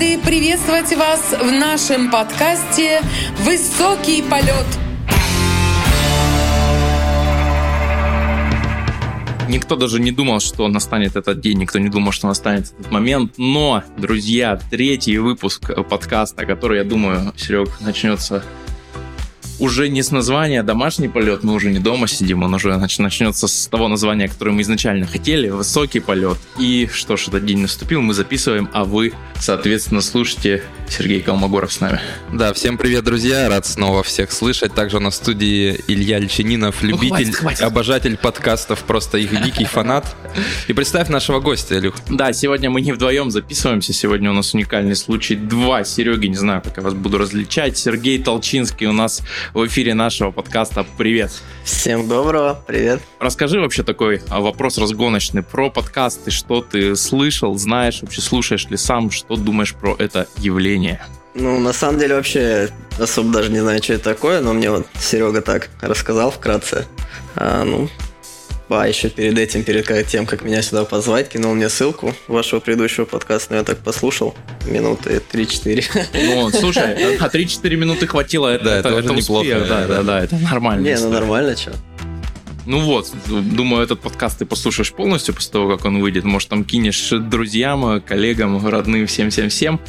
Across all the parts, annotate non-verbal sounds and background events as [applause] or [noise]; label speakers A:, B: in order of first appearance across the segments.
A: рады приветствовать вас в нашем подкасте «Высокий полет».
B: Никто даже не думал, что настанет этот день, никто не думал, что настанет этот момент. Но, друзья, третий выпуск подкаста, который, я думаю, Серег, начнется уже не с названия «Домашний полет», мы уже не дома сидим, он уже начнется с того названия, которое мы изначально хотели, «Высокий полет». И что ж, этот день наступил, мы записываем, а вы, соответственно, слушайте Сергей Калмогоров с нами.
C: Да, всем привет, друзья, рад снова всех слышать. Также на студии Илья Личининов, любитель, ну, хватит, хватит. обожатель подкастов, просто их дикий фанат. И представь нашего гостя, Илюх.
B: Да, сегодня мы не вдвоем записываемся, сегодня у нас уникальный случай. Два Сереги, не знаю, как я вас буду различать. Сергей Толчинский у нас в эфире нашего подкаста. Привет.
D: Всем доброго, привет.
B: Расскажи вообще такой а, вопрос разгоночный про подкасты, что ты слышал, знаешь, вообще слушаешь ли сам, что думаешь про это явление?
D: Ну, на самом деле, вообще особо даже не знаю, что это такое, но мне вот Серега так рассказал вкратце. А, ну, а еще перед этим, перед тем, как меня сюда позвать, кинул мне ссылку вашего предыдущего подкаста, но я так послушал. Минуты 3-4.
B: Ну, слушай, а 3-4 минуты хватило, это, да, это, это, это неплохо. Успех, да, да, да, это нормально.
D: Не, ну нормально, что.
B: Ну вот, думаю, этот подкаст ты послушаешь полностью после того, как он выйдет. Может, там кинешь друзьям, коллегам, родным, всем-всем-всем.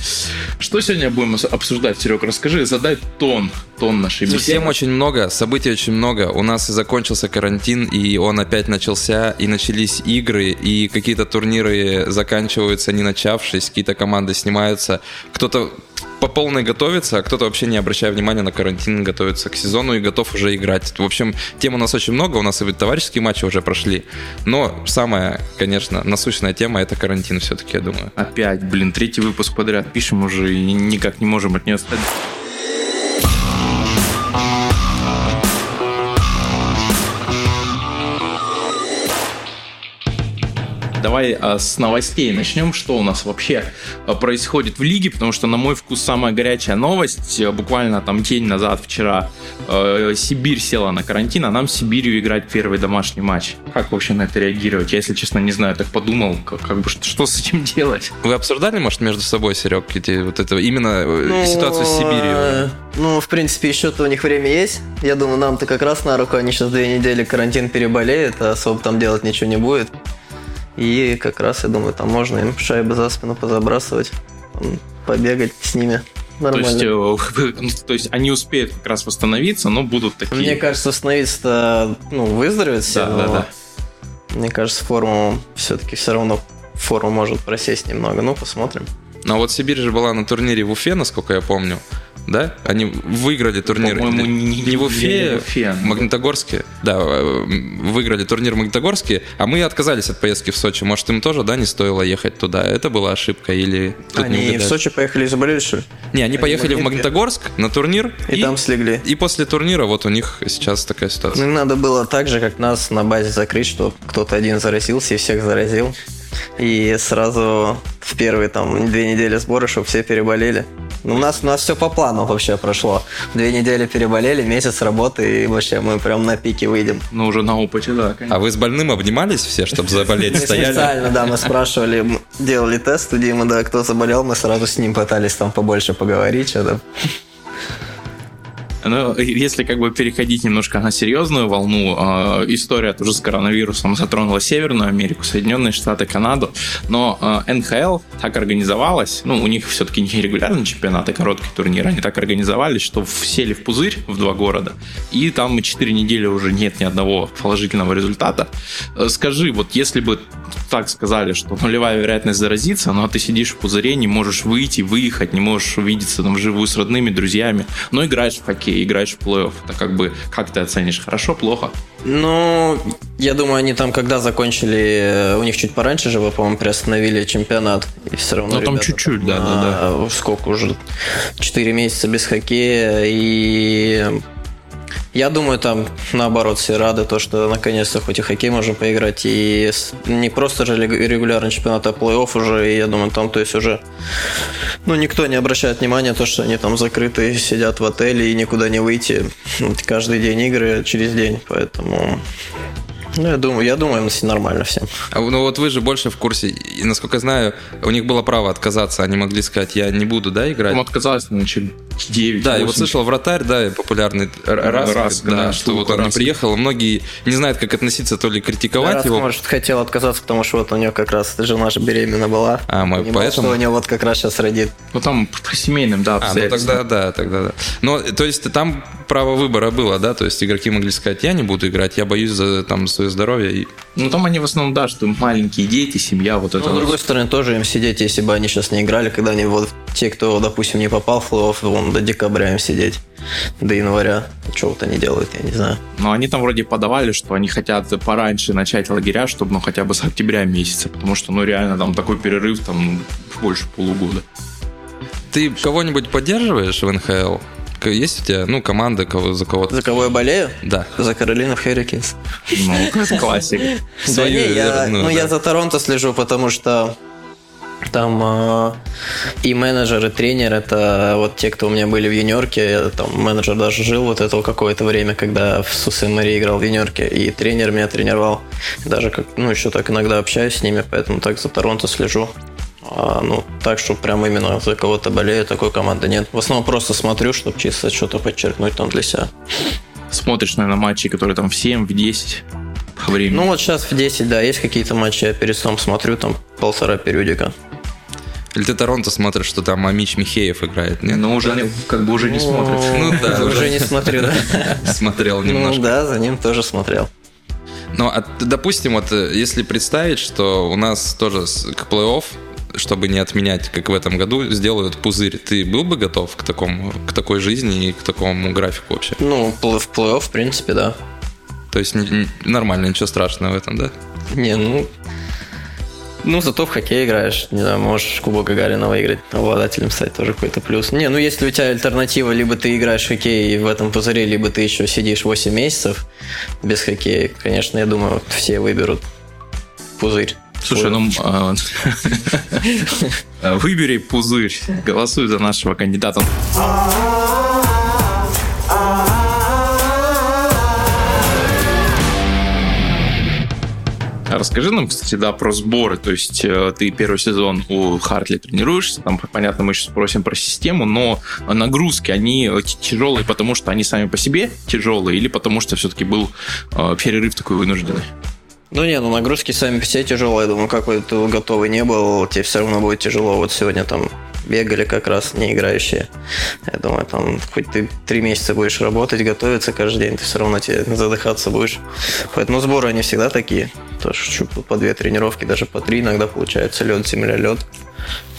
B: Что сегодня будем обсуждать, Серег? Расскажи, задай тон, тон нашей беседы.
C: Тем очень много, событий очень много. У нас и закончился карантин, и он опять начался, и начались игры, и какие-то турниры заканчиваются, не начавшись, какие-то команды снимаются. Кто-то по полной готовится, а кто-то вообще не обращая внимания на карантин, готовится к сезону и готов уже играть. В общем, тем у нас очень много, у нас и товарищеские матчи уже прошли. Но самая, конечно, насущная тема это карантин все-таки, я думаю.
B: Опять, блин, третий выпуск подряд пишем уже и никак не можем от нее стать. Давай а, с новостей начнем. Что у нас вообще а, происходит в лиге? Потому что, на мой вкус, самая горячая новость. А, буквально там день назад, вчера, Сибирь села на карантин, а нам с Сибирью играть первый домашний матч. Как вообще на это реагировать? Я, если честно, не знаю. Так подумал, как, как бы что, что с этим [laughs] делать?
C: Вы обсуждали, может, между собой, Серег, эти, вот это именно э, ну, ситуацию с Сибирью?
D: Ну, в принципе, еще-то у них время есть. Я думаю, нам-то как раз на руку. Они сейчас две недели карантин переболеют, а особо там делать ничего не будет. И как раз, я думаю, там можно им шайбы за спину позабрасывать, побегать с ними. Нормально.
B: То есть, [laughs] то есть они успеют как раз восстановиться, но будут такие...
D: Мне кажется, восстановиться, ну, выздороветь все, да, да, да. Мне кажется, форму все-таки все равно форма может просесть немного. Ну, посмотрим.
C: Но вот Сибирь же была на турнире в Уфе, насколько я помню да? Они выиграли турнир.
B: По-моему, не, не в Уфе,
C: в Уфе. Магнитогорске. Да, э, выиграли турнир в Магнитогорске, а мы отказались от поездки в Сочи. Может, им тоже, да, не стоило ехать туда? Это была ошибка или...
D: Они в Сочи поехали и заболели, что ли?
C: Не, они, они поехали в Магнитогорск на турнир.
D: И, и там слегли.
C: И после турнира вот у них сейчас такая ситуация.
D: Ну, надо было так же, как нас на базе закрыть, что кто-то один заразился и всех заразил. И сразу в первые там две недели сбора, чтобы все переболели. Ну, у нас, у нас все по плану вообще прошло. Две недели переболели, месяц работы, и вообще мы прям на пике выйдем.
B: Ну, уже на опыте, да.
C: Конечно. А вы с больным обнимались все, чтобы заболеть? Стояли?
D: Специально, да, мы спрашивали, делали тест у Димы, да, кто заболел, мы сразу с ним пытались там побольше поговорить, что-то.
B: Ну, если как бы переходить немножко на серьезную волну, э, история тоже с коронавирусом затронула Северную Америку, Соединенные Штаты, Канаду, но э, НХЛ так организовалась, ну, у них все-таки не регулярный чемпионат, а короткий турнир, они так организовались, что сели в пузырь в два города, и там 4 недели уже нет ни одного положительного результата. Э, скажи, вот если бы так сказали, что нулевая вероятность заразиться, но ты сидишь в пузыре, не можешь выйти, выехать, не можешь увидеться там вживую с родными, друзьями, но играешь в хоккей, хоккей, играешь в плей-офф, это как бы, как ты оценишь, хорошо, плохо?
D: Ну, я думаю, они там, когда закончили, у них чуть пораньше же, вы, по-моему, приостановили чемпионат. И все равно
B: Ну, там чуть-чуть, да, да,
D: да. Сколько уже? Четыре месяца без хоккея, и я думаю, там наоборот все рады, то, что наконец-то хоть и хоккей можем поиграть, и не просто же регулярный чемпионат, а плей-офф уже, и я думаю, там, то есть уже, ну, никто не обращает внимания, то, что они там закрыты, сидят в отеле и никуда не выйти. каждый день игры через день, поэтому Ну, я думаю, я думаю, все нормально всем.
C: А, ну вот вы же больше в курсе. И, насколько я знаю, у них было право отказаться. Они могли сказать, я не буду, да, играть?
B: Там отказалось, значит, 9
C: Да, я вот слышал вратарь, да, популярный раз,
B: Раз,
C: да,
B: да,
C: что вот он не
B: раз.
C: приехал. Многие не знают, как относиться, то ли критиковать
D: Раз,
C: его.
D: может, хотел отказаться, потому что вот у него как раз жена же беременна была.
C: А, мы
D: Понимал,
C: поэтому-
D: что у него вот как раз сейчас родит.
B: Ну, там по семейным, да,
C: А, ну тогда да, тогда да. Но, то есть, там право выбора было, да? То есть, игроки могли сказать, я не буду играть, я боюсь за там, свое здоровье. И...
B: Ну, там они в основном, да, что маленькие дети, семья, вот это
D: Но, с другой стороны, тоже им сидеть, если бы они сейчас не играли, когда они вот те, кто, допустим, не попал в плей-офф, вон, до декабря им сидеть, до января. Что вот они делают, я не знаю.
B: Но они там вроде подавали, что они хотят пораньше начать лагеря, чтобы, ну, хотя бы с октября месяца, потому что, ну, реально, там такой перерыв, там, ну, больше полугода.
C: Ты кого-нибудь поддерживаешь в НХЛ? Есть у тебя, ну, команда кого, за кого-то?
D: За кого я болею?
C: Да.
D: За Каролину Херрикинс.
B: Ну.
D: Да
C: Свою,
D: не, я,
C: ну,
D: ну, я за Торонто слежу, потому что там э, и менеджер, и тренер, это вот те, кто у меня были в юниорке, я там менеджер даже жил вот это какое-то время, когда в Сусе Мари играл в юниорке, и тренер меня тренировал. Даже как, ну, еще так иногда общаюсь с ними, поэтому так за Торонто слежу. А, ну, так, что прям именно за кого-то болею, такой команды нет. В основном просто смотрю, чтобы чисто что-то подчеркнуть там для себя.
B: Смотришь, наверное, матчи, которые там в 7, в 10 по времени.
D: Ну, вот сейчас в 10, да, есть какие-то матчи, я перед сном смотрю, там полтора периодика.
C: Или ты Торонто смотришь, что там Амич Михеев играет? Нет?
B: но уже как бы уже не смотришь. [laughs]
C: Ну да,
D: уже не смотрю, да. [laughs]
C: Смотрел
D: Ну
C: немножко.
D: да, за ним тоже смотрел.
C: Ну, а, допустим, вот э, если представить, что у нас тоже к плей-офф, чтобы не отменять, как в этом году, сделают пузырь, ты был бы готов к такому, к такой жизни и к такому графику вообще?
D: Ну, в плей-офф, в принципе, да.
C: То есть нормально, ничего страшного в этом, да?
D: Не, ну... Ну, зато в хоккей играешь. Не знаю, можешь Кубок Гагарина выиграть, обладателем стать тоже какой-то плюс. Не, ну если у тебя альтернатива, либо ты играешь в хоккей в этом пузыре, либо ты еще сидишь 8 месяцев без хоккея, конечно, я думаю, все выберут пузырь.
B: Слушай, ну а, [laughs] выбери пузырь, голосуй за нашего кандидата. А Расскажи нам, кстати, да, про сборы. То есть э, ты первый сезон у Хартли тренируешься, там, понятно, мы сейчас спросим про систему, но нагрузки, они тяжелые, потому что они сами по себе тяжелые, или потому что все-таки был э, перерыв такой вынужденный?
D: Ну не, ну нагрузки сами себе тяжелые. Я думаю, какой ты готовый не был, тебе все равно будет тяжело. Вот сегодня там бегали как раз не играющие. Я думаю, там хоть ты три месяца будешь работать, готовиться каждый день, ты все равно тебе задыхаться будешь. Поэтому сборы они всегда такие. Тоже по две тренировки, даже по три иногда получается лед, земля, лед.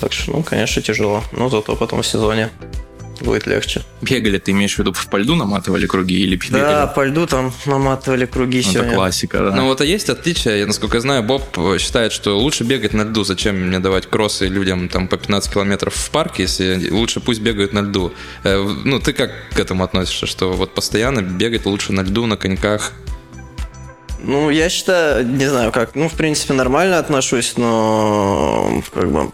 D: Так что, ну, конечно, тяжело. Но зато потом в сезоне будет легче.
B: Бегали, ты имеешь в виду, по льду наматывали круги или бегали?
D: Да, по льду там наматывали круги
B: Это
D: сегодня.
B: классика, да.
C: Ну вот а есть отличия, я, насколько я знаю, Боб э, считает, что лучше бегать на льду. Зачем мне давать кроссы людям там по 15 километров в парке, если лучше пусть бегают на льду. Э, Ну ты как к этому относишься, что вот постоянно бегать лучше на льду, на коньках?
D: Ну, я считаю, не знаю как, ну, в принципе, нормально отношусь, но как бы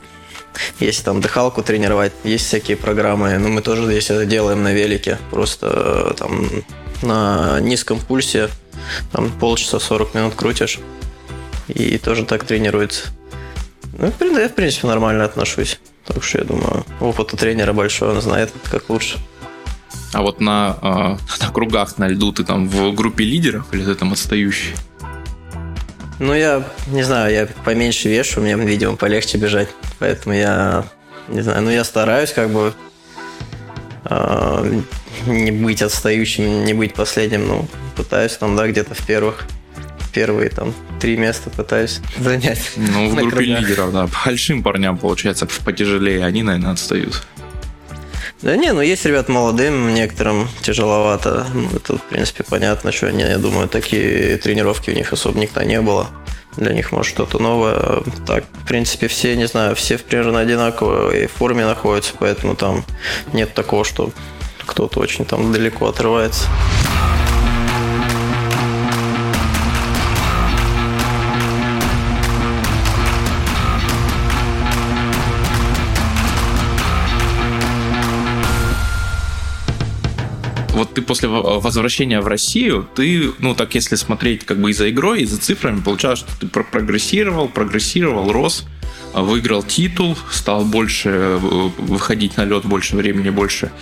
D: если там дыхалку тренировать, есть всякие программы, ну, мы тоже здесь это делаем на велике, просто э, там на низком пульсе, там полчаса 40 минут крутишь, и тоже так тренируется. Ну, я, в принципе, нормально отношусь. Так что я думаю, опыт у тренера большой, он знает, как лучше.
B: А вот на, э, [laughs] на кругах на льду ты там в группе лидеров или ты там отстающий?
D: Ну, я не знаю, я поменьше вешу, мне, видимо, полегче бежать. Поэтому я не знаю, ну я стараюсь как бы э, не быть отстающим, не быть последним, ну, пытаюсь там, да, где-то в первых первые там три места пытаюсь [laughs] занять.
B: Ну, в группе
D: кругах.
B: лидеров, да. Большим парням, получается, потяжелее, они, наверное, отстают.
D: Да не, ну есть ребят молодым, некоторым тяжеловато. Ну, это, в принципе, понятно, что они, я думаю, такие тренировки у них особо никогда не было. Для них, может, что-то новое. Так, в принципе, все, не знаю, все в примерно одинаковой форме находятся, поэтому там нет такого, что кто-то очень там далеко отрывается.
B: Вот ты после возвращения в Россию, ты, ну так если смотреть как бы и за игрой, и за цифрами, получалось, что ты прогрессировал, прогрессировал, рос, выиграл титул, стал больше э, выходить на лед, больше времени, больше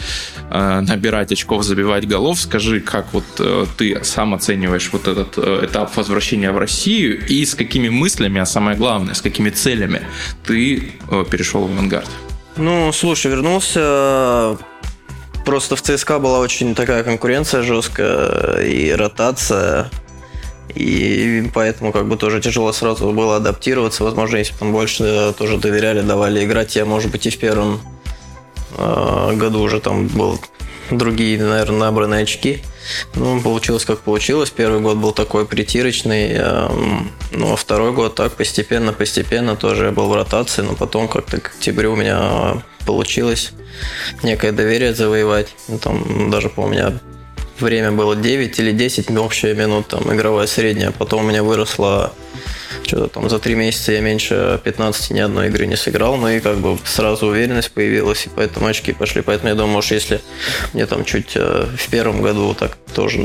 B: э, набирать очков, забивать голов. Скажи, как вот э, ты сам оцениваешь вот этот этап возвращения в Россию и с какими мыслями, а самое главное, с какими целями ты перешел в авангард?
D: Ну, слушай, вернулся Просто в ЦСКА была очень такая конкуренция жесткая и ротация. И поэтому как бы тоже тяжело сразу было адаптироваться. Возможно, если бы там больше тоже доверяли, давали играть, я, может быть, и в первом э, году уже там был другие, наверное, набранные очки. Ну, получилось как получилось. Первый год был такой притирочный, э, ну, а второй год так постепенно-постепенно тоже был в ротации, но потом как-то к октябрю у меня получилось некое доверие завоевать. Ну, там даже, по у меня время было 9 или 10 общая минут, там, игровая средняя. Потом у меня выросло что-то там за три месяца я меньше 15 ни одной игры не сыграл, ну и как бы сразу уверенность появилась, и поэтому очки пошли. Поэтому я думаю, может, если мне там чуть э, в первом году так тоже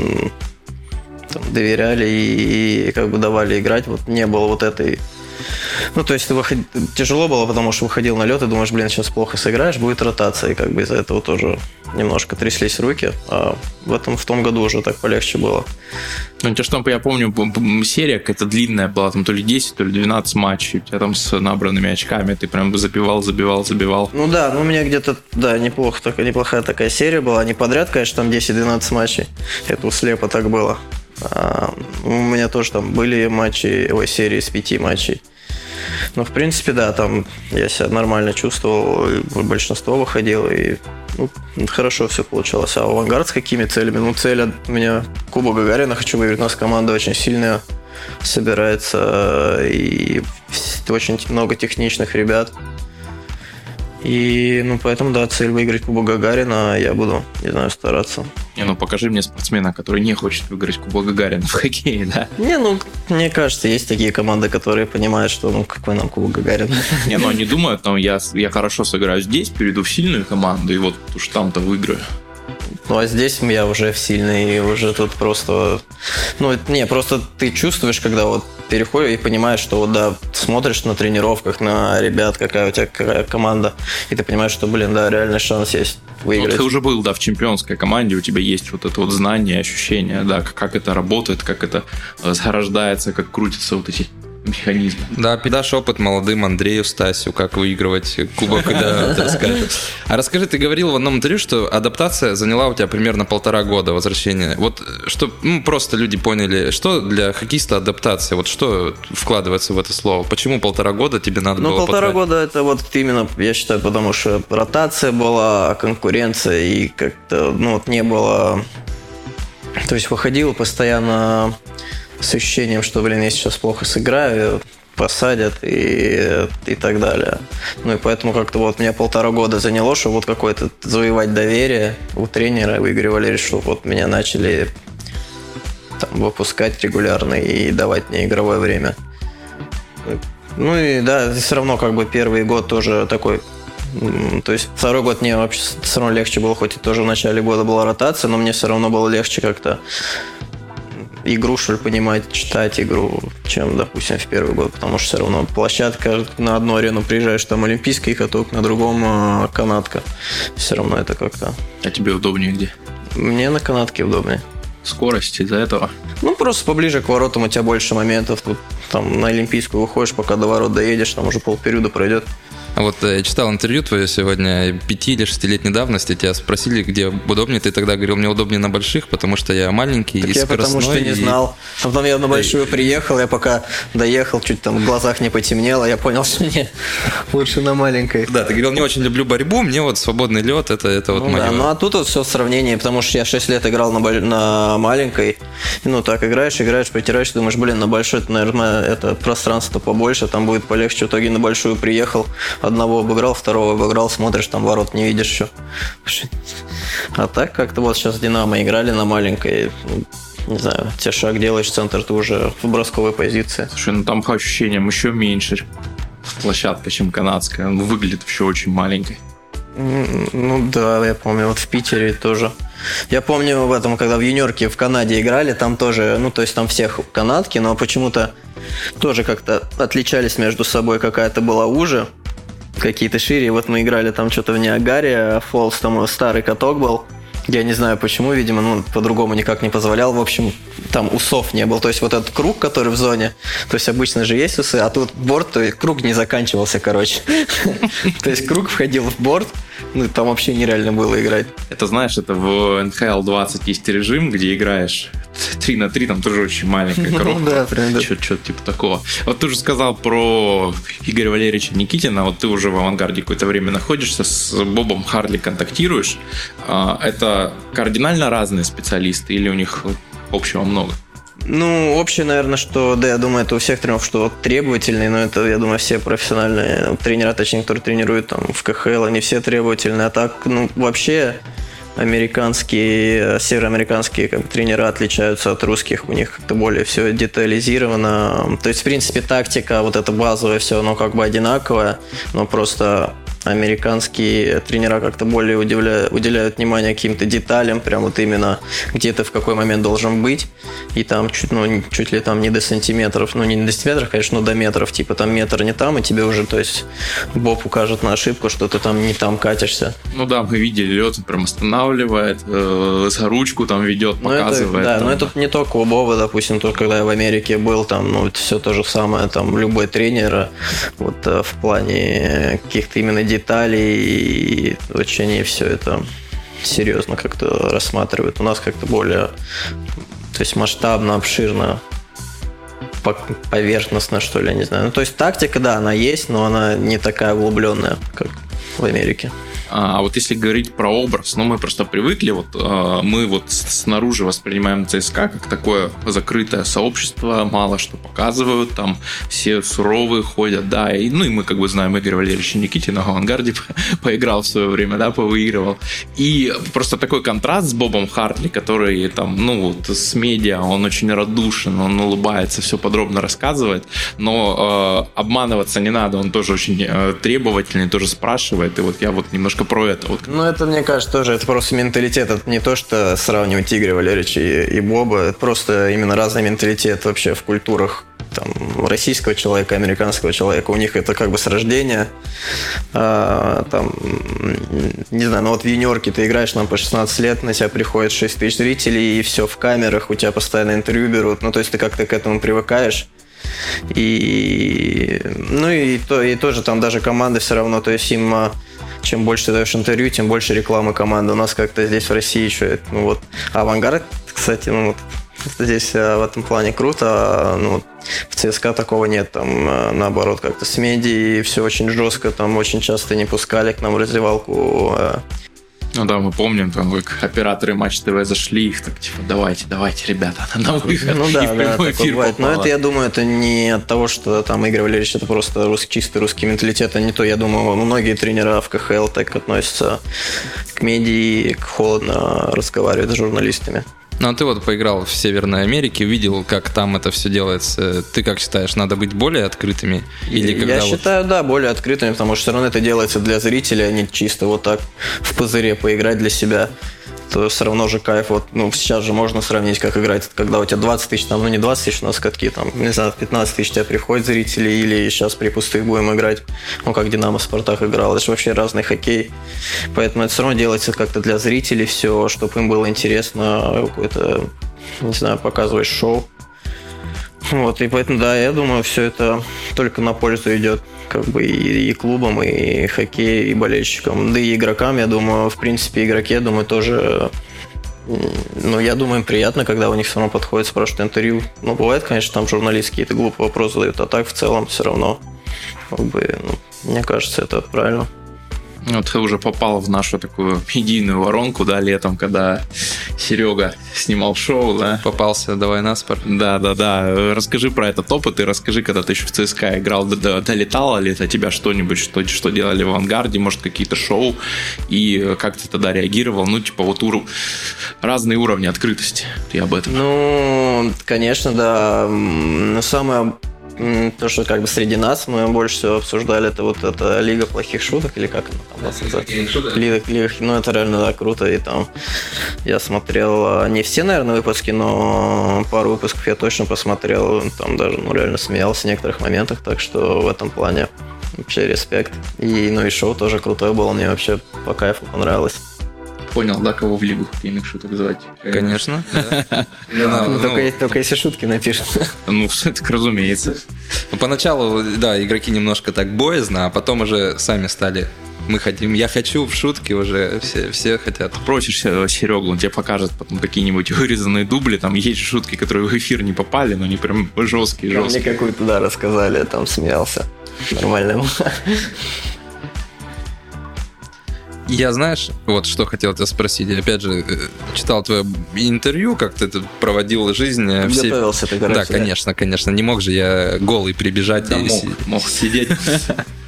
D: там, доверяли и, и как бы давали играть, вот не было вот этой ну, то есть ты выход... тяжело было, потому что выходил на лед и думаешь, блин, сейчас плохо сыграешь, будет ротация, и как бы из-за этого тоже немножко тряслись руки. А в этом в том году уже так полегче было.
B: Ну, у тебя что, я помню, серия какая-то длинная была, там то ли 10, то ли 12 матчей, у тебя там с набранными очками, ты прям забивал, забивал, забивал.
D: Ну да, ну у меня где-то, да, неплохо, такая, неплохая такая серия была, не подряд, конечно, там 10-12 матчей, это слепо так было. А, у меня тоже там были матчи, ой, серии с пяти матчей. Ну, в принципе, да, там я себя нормально чувствовал, большинство выходило, и ну, хорошо все получалось. А авангард с какими целями? Ну, цель у меня Куба Гагарина, хочу выиграть. У нас команда очень сильная собирается, и очень много техничных ребят. И, ну, поэтому, да, цель выиграть Кубок Гагарина, я буду, не знаю, стараться.
B: Не, ну покажи мне спортсмена, который не хочет выиграть Кубок Гагарина в хоккее, да?
D: Не, ну, мне кажется, есть такие команды, которые понимают, что, ну, какой нам Кубок Гагарина.
B: Не, ну, они думают, ну, я, я хорошо сыграю здесь, перейду в сильную команду, и вот уж там-то выиграю.
D: Ну, а здесь я уже в сильный, и уже тут просто... Ну, не, просто ты чувствуешь, когда вот переходишь и понимаешь, что вот, да, смотришь на тренировках, на ребят, какая у тебя какая команда, и ты понимаешь, что, блин, да, реальный шанс есть выиграть. Ну,
B: ты уже был, да, в чемпионской команде, у тебя есть вот это вот знание, ощущение, да, как это работает, как это зарождается, как крутятся вот эти механизм.
C: Да, передашь опыт молодым Андрею Стасю, как выигрывать кубок, да, [laughs] расскажешь. А расскажи, ты говорил в одном интервью, что адаптация заняла у тебя примерно полтора года возвращения. Вот, что ну, просто люди поняли, что для хоккеиста адаптация, вот что вкладывается в это слово? Почему полтора года тебе надо
D: ну,
C: было
D: Ну, полтора года это вот именно, я считаю, потому что ротация была, конкуренция, и как-то, ну, вот не было... То есть выходил постоянно с ощущением, что, блин, я сейчас плохо сыграю, посадят и, и так далее. Ну и поэтому как-то вот меня полтора года заняло, чтобы вот какое-то завоевать доверие у тренера, у Игоря Валерьевича, чтобы вот меня начали там, выпускать регулярно и давать мне игровое время. Ну и да, все равно как бы первый год тоже такой то есть второй год мне вообще все равно легче было, хоть и тоже в начале года была ротация, но мне все равно было легче как-то игру, что ли, понимать, читать игру, чем, допустим, в первый год, потому что все равно площадка на одну арену приезжаешь, там олимпийский каток, на другом э, канатка. Все равно это как-то...
B: А тебе удобнее где?
D: Мне на канатке удобнее.
B: Скорость из-за этого?
D: Ну, просто поближе к воротам у тебя больше моментов. Тут там на Олимпийскую выходишь, пока до ворот доедешь, там уже полпериода пройдет.
C: А вот э, я читал интервью твое сегодня, пяти или шестилетней давности, тебя спросили, где удобнее, ты тогда говорил, мне удобнее на больших, потому что я маленький
D: так
C: и
D: я потому что не знал. А потом я на большую приехал, я пока доехал, чуть там в глазах не потемнело, я понял, [laughs] что мне лучше на маленькой.
C: Да, ты говорил, не очень люблю борьбу, мне вот свободный лед, это, это вот
D: ну,
C: мое.
D: Да, ну а тут вот все в сравнении, потому что я 6 лет играл на, на маленькой, ну так играешь, играешь, притираешь, думаешь, блин, на большой, это, наверное, это пространство побольше, там будет полегче. В итоге на большую приехал, одного обыграл, второго обыграл, смотришь, там ворот не видишь еще. А так как-то вот сейчас Динамо играли на маленькой, не знаю, тебе шаг делаешь, центр, ты уже в бросковой позиции.
B: Слушай, ну там по ощущениям еще меньше площадка, чем канадская. Он выглядит еще очень маленькой.
D: Ну да, я помню, вот в Питере тоже Я помню в этом, когда в юниорке в Канаде играли, там тоже, ну, то есть там всех канадки, но почему-то тоже как-то отличались между собой, какая-то была уже, какие-то шире. Вот мы играли там что-то в Ниагаре, Фолс, там старый каток был. Я не знаю почему, видимо, ну, по-другому никак не позволял. В общем, там усов не было. То есть вот этот круг, который в зоне, то есть обычно же есть усы, а тут борт, то есть круг не заканчивался, короче. [laughs] То есть круг входил в борт, ну, там вообще нереально было играть.
B: Это, знаешь, это в NHL 20 есть режим, где играешь 3 на 3, там тоже очень маленькая [laughs] коробка.
D: Ну да, прям, да.
B: Что-то типа такого. Вот ты уже сказал про Игоря Валерьевича Никитина, вот ты уже в авангарде какое-то время находишься, с Бобом Харли контактируешь. А, Это кардинально разные специалисты или у них общего много?
D: Ну, общее, наверное, что, да, я думаю, это у всех тренеров, что вот требовательные, но это, я думаю, все профессиональные тренера, точнее, которые тренируют там в КХЛ, они все требовательные. А так, ну, вообще, американские, североамериканские как тренера отличаются от русских, у них как-то более все детализировано. То есть, в принципе, тактика, вот это базовое все, оно как бы одинаковое, но просто американские тренера как-то более удивляют, уделяют внимание каким-то деталям, прям вот именно где ты в какой момент должен быть, и там чуть, ну, чуть ли там не до сантиметров, ну не до сантиметров, конечно, но до метров, типа там метр не там, и тебе уже, то есть Боб укажет на ошибку, что ты там не там катишься.
B: Ну да, мы видели, лед прям останавливает, э, за ручку там ведет,
D: Ну, это,
B: показывает.
D: да,
B: там,
D: но это не только у Боба, допустим, то, когда я в Америке был, там, ну, все то же самое, там, любой тренер, вот э, в плане каких-то именно деталей, и очень они все это серьезно как-то рассматривают. У нас как-то более, то есть масштабно, обширно, по- поверхностно, что ли, я не знаю. Ну, то есть тактика, да, она есть, но она не такая углубленная, как в Америке.
B: А вот если говорить про образ, ну мы просто привыкли, вот э, мы вот снаружи воспринимаем ЦСКА как такое закрытое сообщество, мало что показывают, там все суровые ходят, да, и, ну и мы как бы знаем Игоря Валерьевича Никитина в авангарде [laughs] поиграл в свое время, да, повыигрывал. И просто такой контраст с Бобом Хартли, который там, ну вот с медиа, он очень радушен, он улыбается, все подробно рассказывает, но э, обманываться не надо, он тоже очень э, требовательный, тоже спрашивает, и вот я вот немножко про это вот
D: Ну, это, мне кажется, тоже это просто менталитет. Это не то, что сравнивать Игоря Валерьевича и, и Боба. Это просто именно разный менталитет вообще в культурах там, российского человека, американского человека. У них это как бы с рождения. А, там, не знаю, ну вот в юниорке ты играешь нам по 16 лет, на тебя приходит 6 тысяч зрителей, и все в камерах, у тебя постоянно интервью берут. Ну, то есть ты как-то к этому привыкаешь. И, ну и, то, и тоже там даже команды все равно, то есть им а, чем больше ты даешь интервью, тем больше рекламы команды. У нас как-то здесь в России еще, ну вот, авангард, кстати, ну вот, здесь а, в этом плане круто, а, ну, в ЦСКА такого нет, там наоборот как-то с медией все очень жестко, там очень часто не пускали к нам в раздевалку
B: Ну да, мы помним, там как операторы Матч ТВ зашли, их так типа, давайте, давайте, ребята, [laughs] на выход.
D: Ну
B: И
D: да,
B: в
D: да,
B: прямой эфир
D: бывает. Но это, я думаю, это не от того, что там Игорь Валерьевич, это просто рус- чистый русский менталитет, а не то. Я думаю, многие тренера в КХЛ так относятся к медии, к холодно разговаривают с журналистами.
C: Ну, а ты вот поиграл в Северной Америке, видел, как там это все делается. Ты как считаешь, надо быть более открытыми? Или когда
D: Я
C: вот-
D: считаю, да, более открытыми, потому что все равно это делается для зрителей, а не чисто вот так в пузыре поиграть для себя. То все равно же кайф. Вот, ну, сейчас же можно сравнить, как играть, когда у тебя 20 тысяч, там, ну, не 20 тысяч, у нас катки, там, не знаю, 15 тысяч тебя приходят зрители, или сейчас при пустых будем играть, ну, как Динамо Спартак играл. Это же вообще разный хоккей. Поэтому это все равно делается как-то для зрителей все, чтобы им было интересно, какое-то, не знаю, показывать шоу. Вот, и поэтому, да, я думаю, все это только на пользу идет как бы и, и клубам, и хоккею, и болельщикам. Да и игрокам, я думаю, в принципе, игроки, я думаю, тоже ну, я думаю, им приятно, когда у них все равно подходит, спрашивают интервью. Ну, бывает, конечно, там журналисты какие-то глупые вопросы задают, а так в целом все равно, как бы, ну, мне кажется, это правильно.
B: Вот ты уже попал в нашу такую медийную воронку, да, летом, когда Серега снимал шоу, да.
C: попался, давай наспор.
B: Да, да, да. Расскажи про этот опыт и расскажи, когда ты еще в ЦСКА играл, долетало ли это тебя что-нибудь, что, что делали в авангарде, может, какие-то шоу, и как ты тогда реагировал? Ну, типа, вот уру... разные уровни открытости. Ты об этом.
D: Ну, конечно, да. Самое то, что как бы среди нас мы больше всего обсуждали, это вот эта Лига плохих шуток, или как она там называется? Лига, Лига, ну это реально, да, круто, и там я смотрел, а, не все, наверное, выпуски, но пару выпусков я точно посмотрел, там даже, ну, реально смеялся в некоторых моментах, так что в этом плане вообще респект. И, ну, и шоу тоже крутое было, мне вообще по кайфу понравилось.
B: Понял, да, кого в лигу хоккейных шуток звать?
C: Конечно. [laughs]
D: Ну,
C: Ну,
D: только, если- шутки напишут.
B: Ну, [laughs] так разумеется.
C: Ну, поначалу, да, игроки немножко так боязно, а потом уже сами стали. Мы хотим, я хочу в шутки уже, все, все хотят.
B: Просишь Серегу, он тебе покажет потом какие-нибудь вырезанные дубли, там есть шутки, которые в эфир не попали, но они прям жесткие,
D: Мне
B: жесткие.
D: какую-то, да, рассказали, я там смеялся. Нормально.
C: Я, знаешь, вот что хотел тебя спросить. Я, опять же, э, читал твое интервью, как ты проводил жизнь. э, все-
D: Готовился ты, короче.
C: Да, конечно, конечно. Не мог же я голый прибежать
B: Да
C: и
B: мог,
C: си-
B: мог.
C: сидеть. [laughs]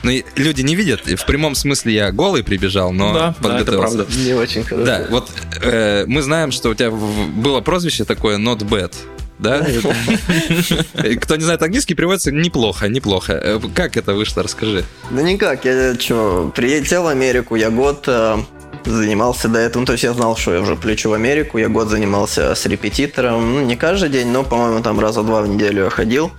C: Ну, и люди не видят. В прямом смысле я голый прибежал, но
B: Да, да, это
C: подготовился.
B: правда.
D: Не очень хорошо.
C: Да, вот э, мы знаем, что у тебя было прозвище такое Not Bad. [laughs] Да? Кто не знает английский, переводится неплохо, неплохо. Э, Как это вышло, расскажи.
D: Да никак, я что, прилетел в Америку, я год э, занимался до этого, ну, то есть я знал, что я уже полечу в Америку, я год занимался с репетитором, ну, не каждый день, но, по-моему, там раза два в неделю я ходил.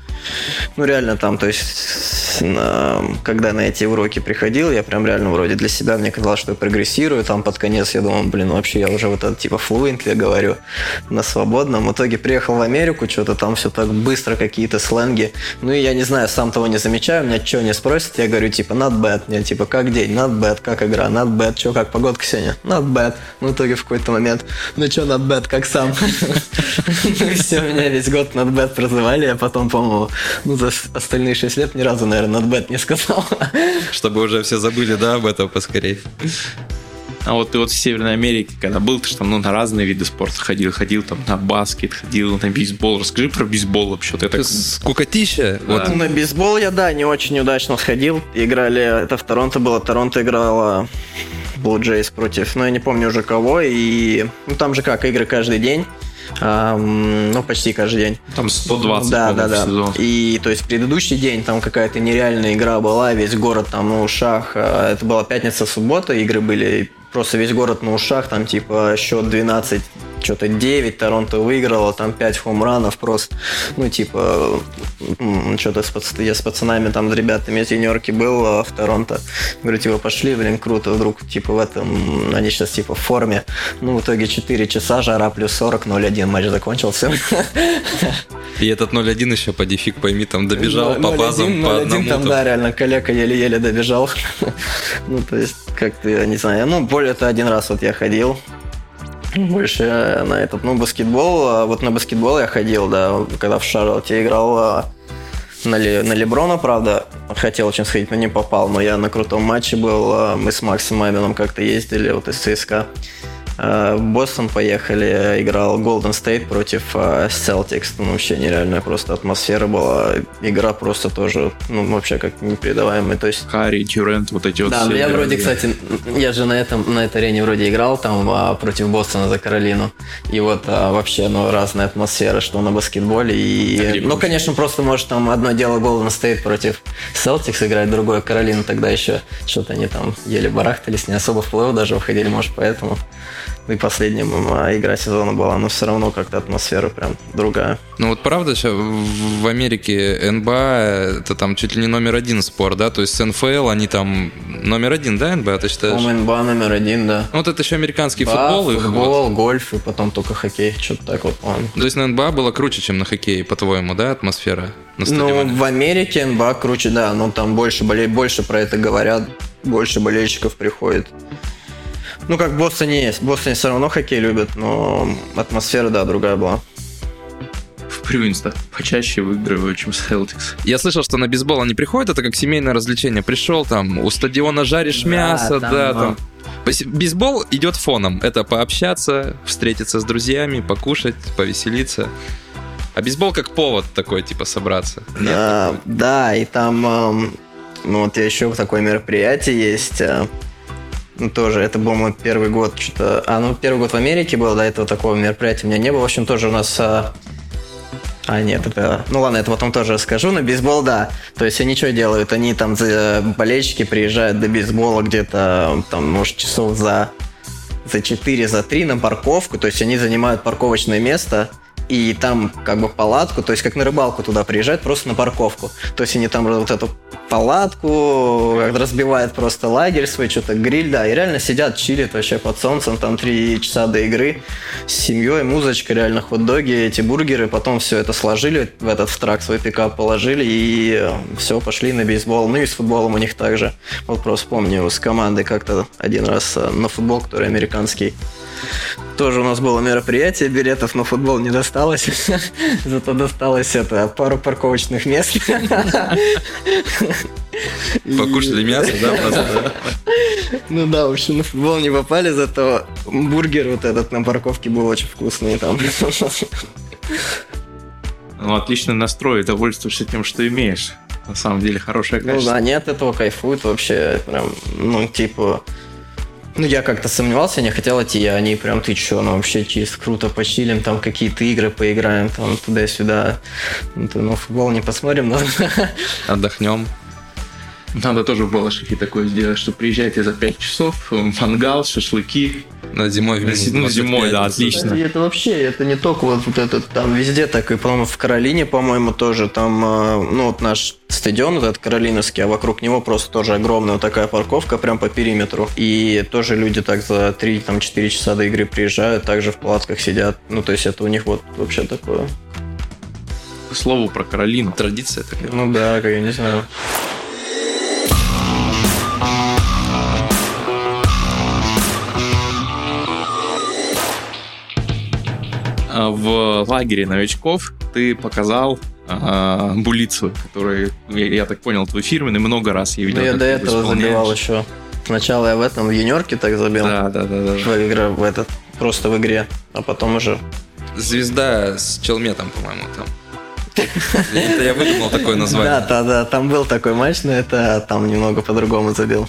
D: Ну, реально там, то есть, на- когда на эти уроки приходил, я прям реально вроде для себя, мне казалось, что я прогрессирую, там под конец я думал, блин, вообще я уже вот это типа fluently говорю на свободном. В итоге приехал в Америку, что-то там все так быстро, какие-то сленги. Ну и я не знаю, сам того не замечаю, меня что не спросят, я говорю типа not bad, мне типа как день, not bad, как игра, not bad, что, как погодка сегодня, not bad. Ну в итоге в какой-то момент, ну что not bad, как сам. [laughs] Ну все, меня весь год not bad прозывали, а потом, по-моему, ну за остальные 6 лет ни разу, наверное, not bad не сказал. [laughs]
C: Чтобы уже все забыли, да, об этом поскорее.
B: А вот ты вот в Северной Америке, когда был, ты же там ну, на разные виды спорта ходил, ходил там на баскет, ходил на бейсбол. Расскажи про бейсбол вообще. Ты так...
C: Скукотища. Вот
D: Ну, на бейсбол я, да, не очень удачно сходил. Играли, это в Торонто было, Торонто играла Blue Jays против, ну, я не помню уже кого, и, ну, там же как, игры каждый день. Ну, почти каждый день.
B: Там 120
D: да, да, да.
B: сезон.
D: И то есть предыдущий день там какая-то нереальная игра была, весь город там на ушах. А, Это была пятница, суббота, игры были просто весь город на ушах, там типа счет 12, что-то 9, Торонто выиграла, там 5 хомранов просто, ну типа, что-то с пац- я с пацанами там, с ребятами из юниорки был а, в Торонто, говорю, типа, пошли, блин, круто, вдруг, типа, в этом, они сейчас, типа, в форме, ну, в итоге 4 часа, жара плюс 40, 0-1 матч закончился.
C: и этот 0-1 еще по дефик пойми, там добежал по
D: 0-1,
C: базам по
D: 0-1
C: одному.
D: там. да, реально, коллега еле-еле добежал. [laughs] ну, то есть, как-то, я не знаю, ну, более-то один раз вот я ходил, [laughs] больше на этот, ну, баскетбол, а вот на баскетбол я ходил, да, когда в Шарлотте играл а, на, Ле- на Леброна, правда, хотел очень сходить, но не попал, но я на крутом матче был, а, мы с Максом Мамином как-то ездили вот из ЦСКА, в Бостон поехали, играл Golden State против а, Celtics. Ну, вообще нереальная просто атмосфера была. Игра просто тоже, ну, вообще как непередаваемая. То есть
B: Харри, Дюрент, вот эти вот
D: да,
B: все
D: я
B: играли.
D: вроде, кстати, я же на этом, на этой арене вроде играл там а, против Бостона за Каролину. И вот а, вообще, ну, разная атмосфера, что на баскетболе. И, ну, конечно, просто может там одно дело Golden State против Celtics играть, другое Каролина тогда еще что-то они там еле барахтались, не особо в плей даже выходили, может, поэтому. И последняя а, игра сезона была, но все равно как-то атмосфера прям другая.
C: Ну вот правда, сейчас в Америке НБА это там чуть ли не номер один спорт, да? То есть с НФЛ они там номер один, да, НБА, ты считаешь?
D: По-моему, НБА номер один, да.
C: Ну вот это еще американский
D: Да,
C: футбол. вот.
D: футбол, гольф и потом только хоккей, что-то так вот, по-моему.
C: То есть на НБА было круче, чем на хоккее, по-твоему, да, атмосфера на
D: Ну, в Америке НБА круче, да, ну там больше болей, больше про это говорят, больше болельщиков приходит. Ну, как в Бостоне есть. В Бостоне все равно хоккей любят, но атмосфера, да, другая была.
B: В Брюинс-то почаще выигрывают, чем Celtics.
C: Я слышал, что на бейсбол они приходят, это как семейное развлечение. Пришел там, у стадиона жаришь
D: Да,
C: мясо,
D: там,
C: да, там. Бейс- Бейсбол идет фоном. Это пообщаться, встретиться с друзьями, покушать, повеселиться. А бейсбол как повод такой, типа, собраться. Нет?
D: А, да, и там, ну вот еще такое мероприятие есть. Ну, тоже, это был мой первый год, что-то... А, ну, первый год в Америке был, до этого такого мероприятия у меня не было. В общем, тоже у нас а, А, нет, это... Ну ладно, это потом тоже расскажу, но бейсбол, да. То есть они что делают? Они там, болельщики приезжают до бейсбола где-то, там, может, часов за за 4, за 3 на парковку, то есть они занимают парковочное место, и там как бы палатку, то есть как на рыбалку туда приезжают, просто на парковку. То есть они там вот эту палатку, разбивают просто лагерь свой, что-то гриль, да, и реально сидят, чилят вообще под солнцем, там три часа до игры с семьей, музычка, реально хот-доги, эти бургеры, потом все это сложили в этот в трак свой пикап положили и все, пошли на бейсбол. Ну и с футболом у них также. Вот просто помню, с командой как-то один раз э, на футбол, который американский, тоже у нас было мероприятие, билетов на футбол не досталось, [laughs] зато досталось это пару парковочных мест. [laughs]
C: Покушали мясо, да, просто? [laughs]
D: Ну да, в общем, на футбол не попали, зато бургер вот этот на парковке был очень вкусный там.
B: Ну, отличный настрой, довольствуешься тем, что имеешь. На самом деле, хорошее качество.
D: Ну да, они от этого кайфуют вообще, прям, ну, типа, ну, я как-то сомневался, не хотел идти, а они прям, ты чё, ну, вообще чисто круто почилим, там какие-то игры поиграем, там, туда-сюда. Ну, ну, футбол не посмотрим, но...
C: Отдохнем.
B: Надо тоже в Балашихе такое сделать, что приезжайте за 5 часов, мангал, шашлыки.
C: На зимой
B: Ну, зимой, да, отлично.
D: И это вообще, это не только вот, вот этот, там везде так, и, по-моему, в Каролине, по-моему, тоже там, э, ну, вот наш стадион, этот Каролиновский, а вокруг него просто тоже огромная вот такая парковка прям по периметру. И тоже люди так за 3-4 часа до игры приезжают, также в палатках сидят. Ну, то есть это у них вот вообще такое.
B: К слову про Каролину.
C: Традиция такая.
D: Ну да, как я не знаю.
B: В лагере новичков ты показал а, Булицу, который, я, я так понял, твой фирменный, много раз я видел.
D: Ну, я до
B: ты
D: этого
B: исполняешь.
D: забивал еще. Сначала я в этом, в юниорке так забил.
B: Да, да, да, да.
D: В игре, в этот, просто в игре. А потом уже
C: Звезда с Челметом, по-моему, там. Это я выдумал такое
D: Да,
C: название.
D: да, да, там был такой матч, но это там немного по-другому забил.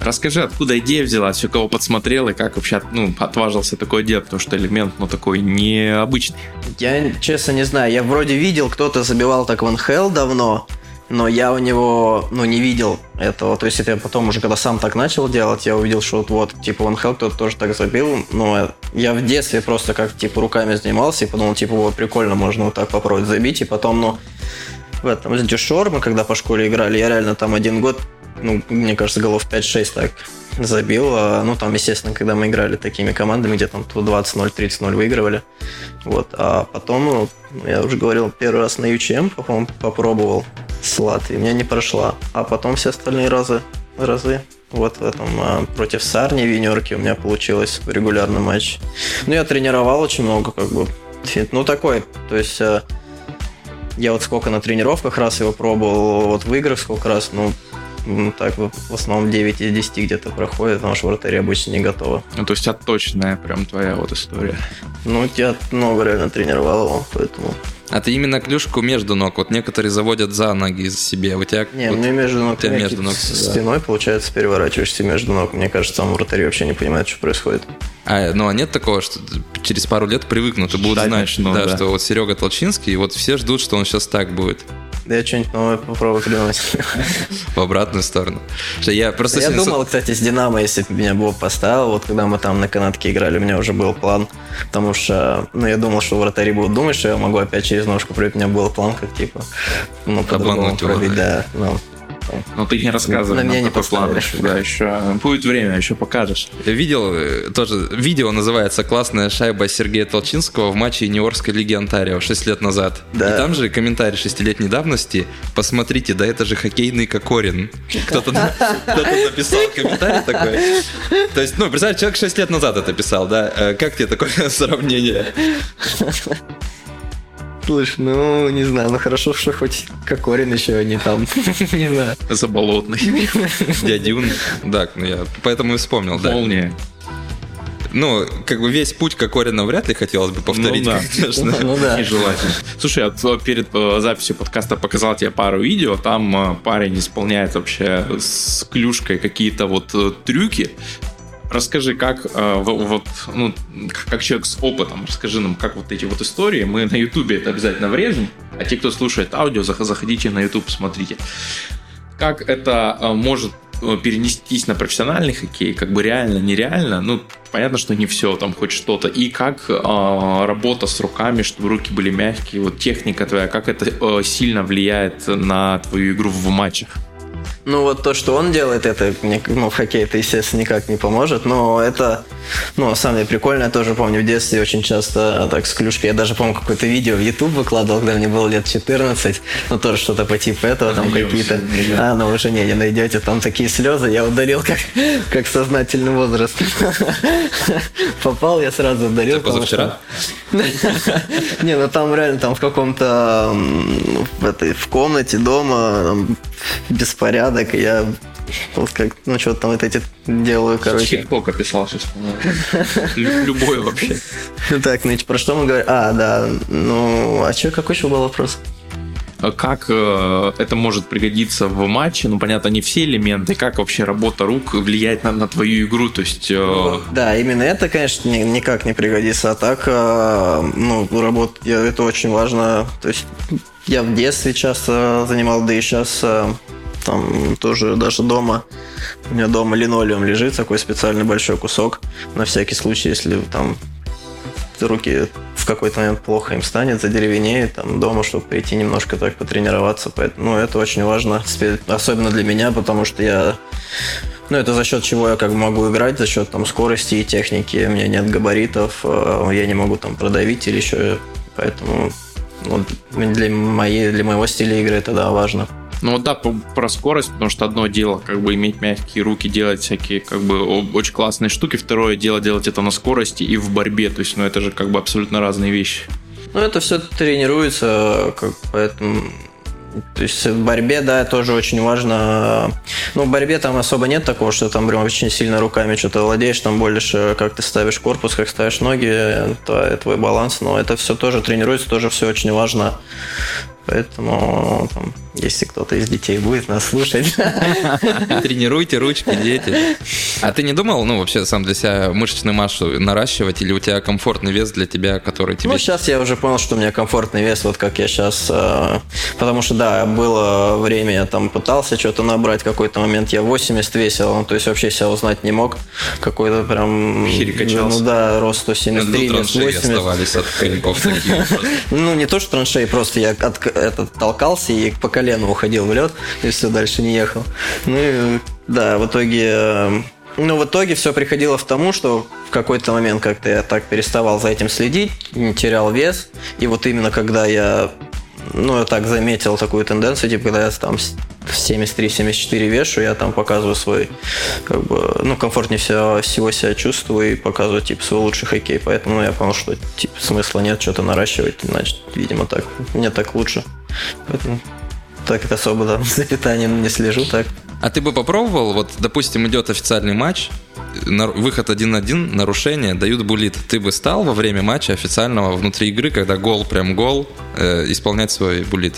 B: Расскажи, откуда идея взялась, у кого подсмотрел и как вообще ну, отважился такой делать, потому что элемент, ну, такой необычный.
D: Я, честно, не знаю. Я вроде видел, кто-то забивал так в НХЛ давно, но я у него, ну, не видел этого. То есть это я потом уже, когда сам так начал делать, я увидел, что вот, вот типа, в НХЛ кто-то тоже так забил. Но я в детстве просто как, типа, руками занимался и подумал, типа, вот, прикольно, можно вот так попробовать забить. И потом, ну, в этом, с Дюшор мы когда по школе играли, я реально там один год, ну, мне кажется, голов 5-6 так забил. А, ну, там, естественно, когда мы играли такими командами, где там то 20-0, 30-0 выигрывали. Вот. А потом, ну, я уже говорил, первый раз на UCM, по-моему, попробовал с Латвией, меня не прошла. А потом все остальные разы, разы вот в этом а, против Сарни в юниорке у меня получилось регулярный матч. Ну, я тренировал очень много, как бы. [laughs] Ну, такой, то есть... а, я вот сколько на тренировках раз его пробовал, вот в играх сколько раз, ну, ну, так в основном 9 из 10 где-то проходит, потому что вратари обычно не готовы.
B: Ну, то есть отточенная прям твоя вот история.
D: Ну, я много реально тренировал его, поэтому...
C: А ты именно клюшку между ног. Вот некоторые заводят за ноги себе. У тебя
D: Не,
C: вот
D: мне между ног,
C: у тебя между ног.
D: с
C: да.
D: спиной, получается, переворачиваешься между ног. Мне кажется, там вратари вообще не понимают, что происходит.
C: А, ну а нет такого, что через пару лет привыкнут и будут
B: Ждать
C: знать,
B: начнут,
C: да,
B: да.
C: что вот Серега Толчинский, и вот все ждут, что он сейчас так будет.
D: Да я что-нибудь новое попробую придумать. [laughs]
C: В обратную сторону. Что я просто
D: Я думал, кстати, с Динамо, если бы меня Боб поставил, вот когда мы там на канатке играли, у меня уже был план, потому что, ну, я думал, что вратари будут думать, что я могу опять через ножку прыгать, у меня был план, как, типа, ну, по-другому пробить, да, ну.
B: Но ты не рассказывай
D: На меня не
B: еще, да, еще будет время, еще покажешь.
C: Я видел э, тоже, видео называется «Классная шайба Сергея Толчинского в матче юниорской лиги Онтарио 6 лет назад».
D: Да.
C: И там же комментарий шестилетней давности «Посмотрите, да это же хоккейный Кокорин». Кто-то кто-то написал комментарий такой. То есть, ну, представь, человек 6 лет назад это писал, да? Э, Как тебе такое [laughs] сравнение?
D: Слушай, ну, не знаю, ну хорошо, что хоть Кокорин еще не там, [laughs] не знаю.
B: Заболотный. [laughs]
C: Дядюн. Да, ну я поэтому и вспомнил, да.
B: Молния.
C: Ну, как бы весь путь Кокорина вряд ли хотелось бы повторить,
B: Ну да.
C: конечно.
D: Ну да.
B: Нежелательно. Слушай, я вот перед э, записью подкаста показал тебе пару видео, там э, парень исполняет вообще с клюшкой какие-то вот э, трюки, расскажи, как э, вот, ну, как человек с опытом, расскажи нам, как вот эти вот истории, мы на ютубе это обязательно врежем, а те, кто слушает аудио, заходите на ютуб, смотрите. Как это э, может э, перенестись на профессиональный хоккей, как бы реально, нереально, ну, понятно, что не все, там хоть что-то. И как э, работа с руками, чтобы руки были мягкие, вот техника твоя, как это э, сильно влияет на твою игру в матчах?
D: Ну, вот то, что он делает, это ну, в хоккее это, естественно, никак не поможет, но это, ну, самое прикольное, я тоже помню в детстве очень часто так с клюшкой, я даже помню какое-то видео в YouTube выкладывал, когда мне было лет 14, ну, тоже что-то по типу этого, там какие-то, а, ну, уже не, не найдете, там такие слезы, я удалил как, как сознательный возраст. [laughs] Попал, я сразу удалил.
C: Это позавчера? [laughs]
D: Не, ну там реально там в каком-то в этой в комнате дома беспорядок порядок, я вот как, ну, что там вот эти делаю, короче.
B: Чикпок описал сейчас, Любой вообще. [laughs]
D: Так, ну, про что мы говорим? А, да, ну, а что, какой еще был вопрос?
B: Как э, это может пригодиться в матче? Ну, понятно, не все элементы. Как вообще работа рук влияет на, на твою игру? То есть... Э...
D: Да, именно это, конечно, ни, никак не пригодится. А так, э, ну, работа, это очень важно. То есть я в детстве часто занимал, да и сейчас там тоже даже дома, у меня дома линолеум лежит, такой специальный большой кусок, на всякий случай, если там руки в какой-то момент плохо им станет, задеревенеет, там дома, чтобы прийти немножко так потренироваться. Поэтому, ну, это очень важно, особенно для меня, потому что я ну, это за счет чего я как могу играть, за счет там скорости и техники. У меня нет габаритов, э, я не могу там продавить или еще. Поэтому вот, для, моей, для моего стиля игры это да, важно.
B: Ну вот да, про скорость, потому что одно дело как бы иметь мягкие руки, делать всякие как бы очень классные штуки, второе дело делать это на скорости и в борьбе, то есть ну это же как бы абсолютно разные вещи.
D: Ну это все тренируется, как, поэтому то есть в борьбе, да, тоже очень важно. Ну, в борьбе там особо нет такого, что там прям очень сильно руками что-то владеешь, там больше как ты ставишь корпус, как ставишь ноги, твой, твой баланс. Но это все тоже тренируется, тоже все очень важно. Поэтому, там, если кто-то из детей будет нас слушать. [laughs]
C: Тренируйте ручки, дети. А ты не думал, ну, вообще, сам для себя мышечную массу наращивать, или у тебя комфортный вес для тебя, который тебе...
D: Ну, сейчас я уже понял, что у меня комфортный вес, вот как я сейчас... Э, потому что, да, было время, я там пытался что-то набрать, какой-то момент я 80 весил, ну, то есть вообще себя узнать не мог. Какой-то прям... Ну, да, рост 173, вес 80.
C: оставались от коньков. [laughs]
D: Ну, не то, что траншеи, просто я от этот, толкался и по колену уходил в лед, и все, дальше не ехал. Ну и да, в итоге... Э, ну, в итоге все приходило к тому, что в какой-то момент как-то я так переставал за этим следить, терял вес. И вот именно когда я ну, я так заметил такую тенденцию, типа, когда я там 73-74 вешу, я там показываю свой, как бы, ну, комфортнее всего, всего себя чувствую и показываю, типа, свой лучший хоккей. Поэтому я понял, что, типа, смысла нет что-то наращивать, значит, видимо, так, мне так лучше. Поэтому так это особо, да, [laughs] за питанием не слежу, так.
C: А ты бы попробовал, вот, допустим, идет официальный матч, выход 1-1, нарушение, дают булит. Ты бы стал во время матча официального внутри игры, когда гол прям гол, э, исполнять свой булит?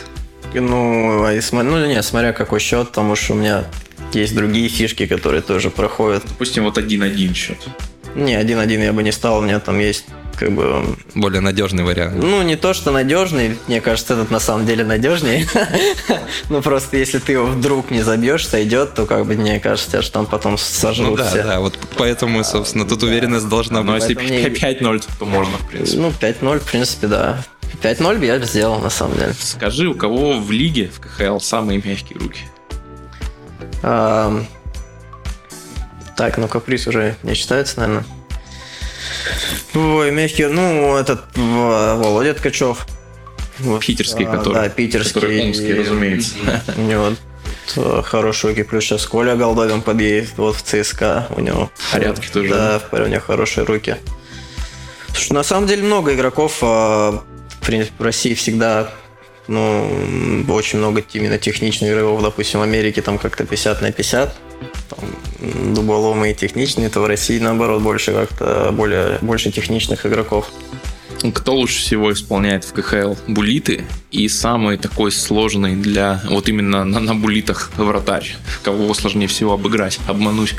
D: Ну, а ну, не, смотря какой счет, потому что у меня есть другие фишки, которые тоже проходят.
B: Допустим, вот 1-1 счет.
D: Не, 1-1 я бы не стал, у меня там есть как бы...
C: Более надежный вариант.
D: Ну, не то, что надежный, мне кажется, этот на самом деле надежнее. [laughs] ну, просто если ты его вдруг не забьешь, сойдет, то, как бы, мне кажется, что там потом сожрут
C: Ну, да,
D: все.
C: да, вот поэтому, собственно, тут уверенность должна
B: быть.
C: Но
B: если 5-0, то можно, в принципе.
D: Ну, 5-0, в принципе, да. 5-0 я бы сделал, на самом деле.
B: Скажи, у кого в лиге, в КХЛ, самые мягкие руки?
D: А, так, ну каприз уже не считается, наверное. Ой, мягкий, ну, этот Володя Ткачев.
B: Питерский, а, который.
D: Да, питерский. Который
B: омский, разумеется. [laughs]
D: У него хороший руки, плюс сейчас Коля Голдовин подъедет вот в ЦСКА. У него
B: порядки тоже.
D: Да, у него хорошие руки. Слушай, на самом деле много игроков а, в России всегда ну, очень много именно техничных игроков, допустим, в Америке там как-то 50 на 50, там, дуболомы и техничные, то в России, наоборот, больше как-то более, больше техничных игроков.
B: Кто лучше всего исполняет в КХЛ булиты и самый такой сложный для вот именно на, на булитах вратарь? Кого сложнее всего обыграть, обмануть?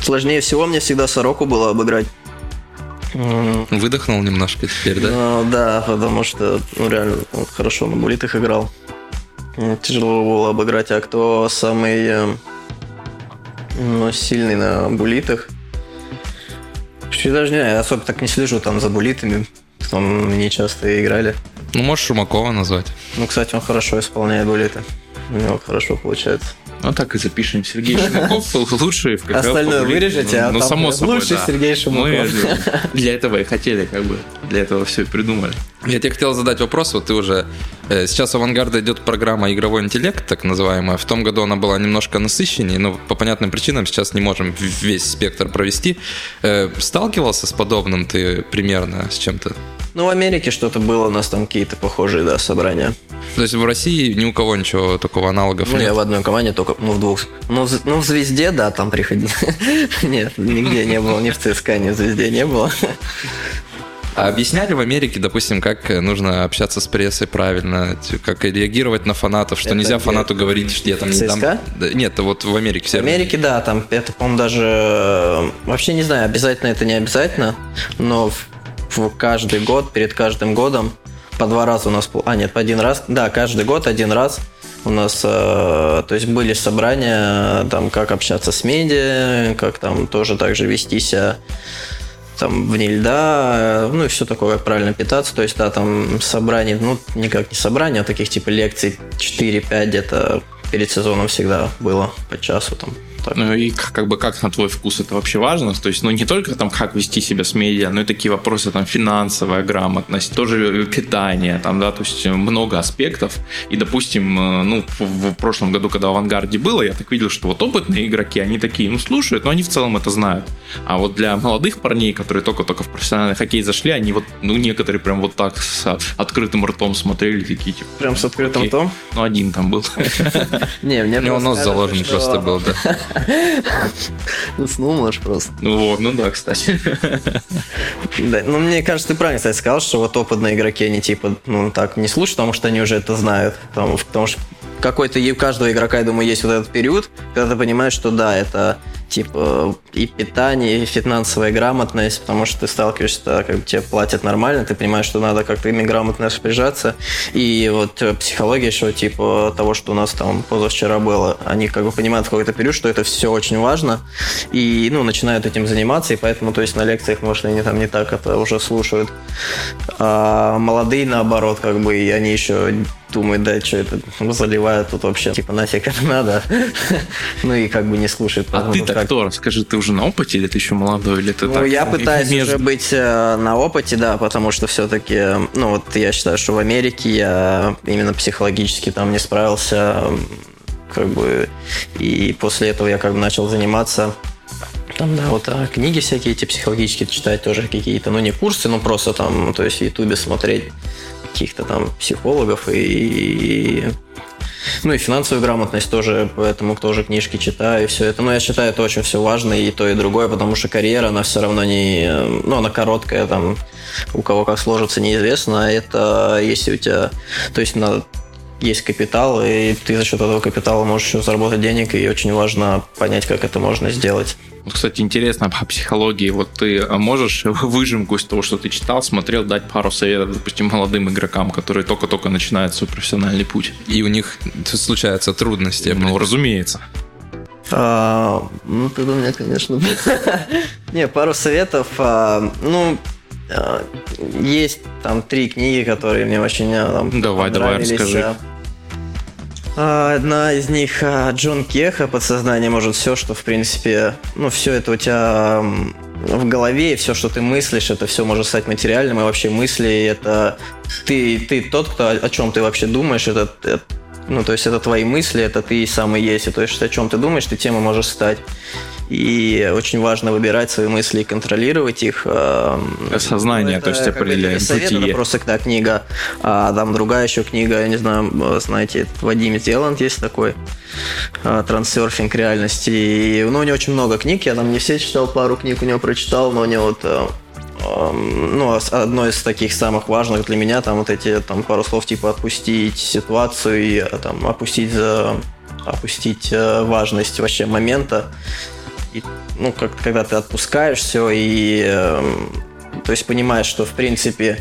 D: Сложнее всего мне всегда Сороку было обыграть.
C: Выдохнул немножко теперь, да?
D: Ну, да, потому что ну, реально хорошо на булитах играл. Тяжело было обыграть, а кто самый ну, сильный на булитах? Я даже не знаю, я особо так не слежу там за булитами. Там не часто играли.
C: Ну, можешь Шумакова назвать.
D: Ну, кстати, он хорошо исполняет булиты. У него хорошо получается.
B: Ну так и запишем. Сергей Шумаков [laughs] лучший в КХЛ.
D: Остальное вырежете, а
B: Ну,
D: там
B: само собой,
D: лучший
B: да.
D: Сергей Шумаков.
B: Мы же [laughs] для этого и хотели, как бы, для этого все и придумали.
C: Я тебе хотел задать вопрос, вот ты уже... э, сейчас у «Авангарда» идет программа «Игровой интеллект», так называемая. В том году она была немножко насыщеннее, но по понятным причинам сейчас не можем весь спектр провести. Э, Сталкивался с подобным ты примерно с чем-то?
D: Ну, в Америке что-то было, у нас там какие-то похожие, да, собрания.
C: То есть в России ни у кого ничего такого аналогов
D: Ну, я
C: нет?
D: в одной команде только, ну, в двух. Ну, в, ну, в «Звезде», да, там приходили. [laughs] Нет, нигде не было, ни в ЦСКА, ни в «Звезде» не было.
C: А объясняли в Америке, допустим, как э, нужно общаться с прессой правильно, как реагировать на фанатов, что
D: Это
C: нельзя
D: где?
C: фанату говорить, что я там не дам...
D: ЦСКА?
C: Да, Нет, вот в Америке
D: В
C: все.
D: Америке, да, там это, по-моему, даже... э, Вообще не знаю, обязательно это не обязательно, но в, в каждый год, перед каждым годом по два раза у нас... А, нет, по один раз. Да, каждый год один раз у нас, э, то есть были собрания, там, как общаться с медиа, как там тоже так же вести себя там вне льда, э, ну и все такое, как правильно питаться. То есть, да, там собраний, ну, никак не собрания, а таких типа лекций 4-5 где-то перед сезоном всегда было по часу там.
B: Ну и как, как бы как на твой вкус это вообще важно? То есть, ну не только там как вести себя с медиа, но и такие вопросы там финансовая грамотность, тоже питание, там, да, то есть много аспектов. И, допустим, э, ну в, в прошлом году, когда в авангарде было, я так видел, что вот опытные игроки, они такие, ну слушают, но они в целом это знают. А вот для молодых парней, которые только-только в профессиональный хоккей зашли, они вот, ну некоторые прям вот так с открытым ртом смотрели, такие типа.
D: Прям с открытым ртом?
B: Ну один там был. [laughs]
D: Не, мне
C: У заложен
D: что-
C: просто был, да.
D: Уснул, может, просто.
B: Ну вот, ну да, кстати.
D: Да, ну, мне кажется, ты правильно, кстати, сказал, что вот опытные игроки, они типа, ну, так не слушают, потому что они уже это знают. Потому, потому что какой-то у каждого игрока, я думаю, есть вот этот период, когда ты понимаешь, что да, это типа и питание, и финансовая грамотность, потому что ты сталкиваешься, да, как бы тебе платят нормально, ты понимаешь, что надо как-то ими грамотно распоряжаться. И вот э, психология, что типа того, что у нас там позавчера было, они как бы понимают в какой-то период, что это все очень важно, и, ну, начинают этим заниматься, и поэтому, то есть, на лекциях, может, они там не так это уже слушают. А молодые, наоборот, как бы, и они еще думают, да, что это заливают тут вообще, типа, нафиг это надо. [laughs] Ну, и как бы не слушают.
B: А ты-то
D: как-
B: кто? Расскажи, ты уже на опыте или ты еще молодой, или ты
D: ну,
B: так?
D: я пытаюсь
B: между-
D: уже быть э, на опыте, да, потому что все-таки, ну, вот я считаю, что в Америке я именно психологически там не справился, как бы, и после этого я как бы начал заниматься там, да, вот а, книги всякие эти психологические читать тоже какие-то, ну, не курсы, но просто там, то есть в Ютубе смотреть каких-то там психологов и ну и финансовую грамотность тоже, поэтому тоже книжки читаю и все это. Но я считаю, это очень все важно и то, и другое, потому что карьера, она все равно не... Ну, она короткая, там, у кого как сложится, неизвестно. А Это если у тебя... То есть, на есть капитал, и ты за счет этого капитала можешь еще заработать денег, и очень важно понять, как это можно сделать.
B: Вот, кстати, интересно по психологии. Вот ты а, можешь [laughs] выжимку из того, что ты читал, смотрел, дать пару советов, допустим, молодым игрокам, которые только-только начинают свой профессиональный путь?
C: И у них случаются трудности.
B: Ну, разумеется.
D: А, ну, тогда у меня, конечно... [laughs] Не, пару советов. а, Ну, есть там три книги, которые мне очень а, там,
B: Давай, давай, расскажи.
D: А, Одна из них Джон Кеха «Подсознание может все», что, в принципе, ну, все это у тебя в голове, и все, что ты мыслишь, это все может стать материальным, и вообще мысли, это ты, ты тот, кто, о чем ты вообще думаешь, это, это- ну, то есть это твои мысли, это ты сам и есть, и то есть о чем ты думаешь, ты тем и можешь стать. И очень важно выбирать свои мысли и контролировать их. эм,
B: Сознание,
D: ну,
B: то есть
D: это
B: определяем
D: совет,
B: бытие.
D: это просто та книга. А там другая еще книга, я не знаю, знаете, Вадим Зеланд есть такой, э, «Трансерфинг реальности». И, ну, у него очень много книг, я там не все читал, пару книг у него прочитал, но у него вот э, эм, ну, ос- одно из таких самых важных для меня, там вот эти там пару слов типа отпустить ситуацию и э, там опустить за опустить э, важность вообще момента и, ну, как, когда ты отпускаешь все и, э, то есть понимаешь, что, в принципе,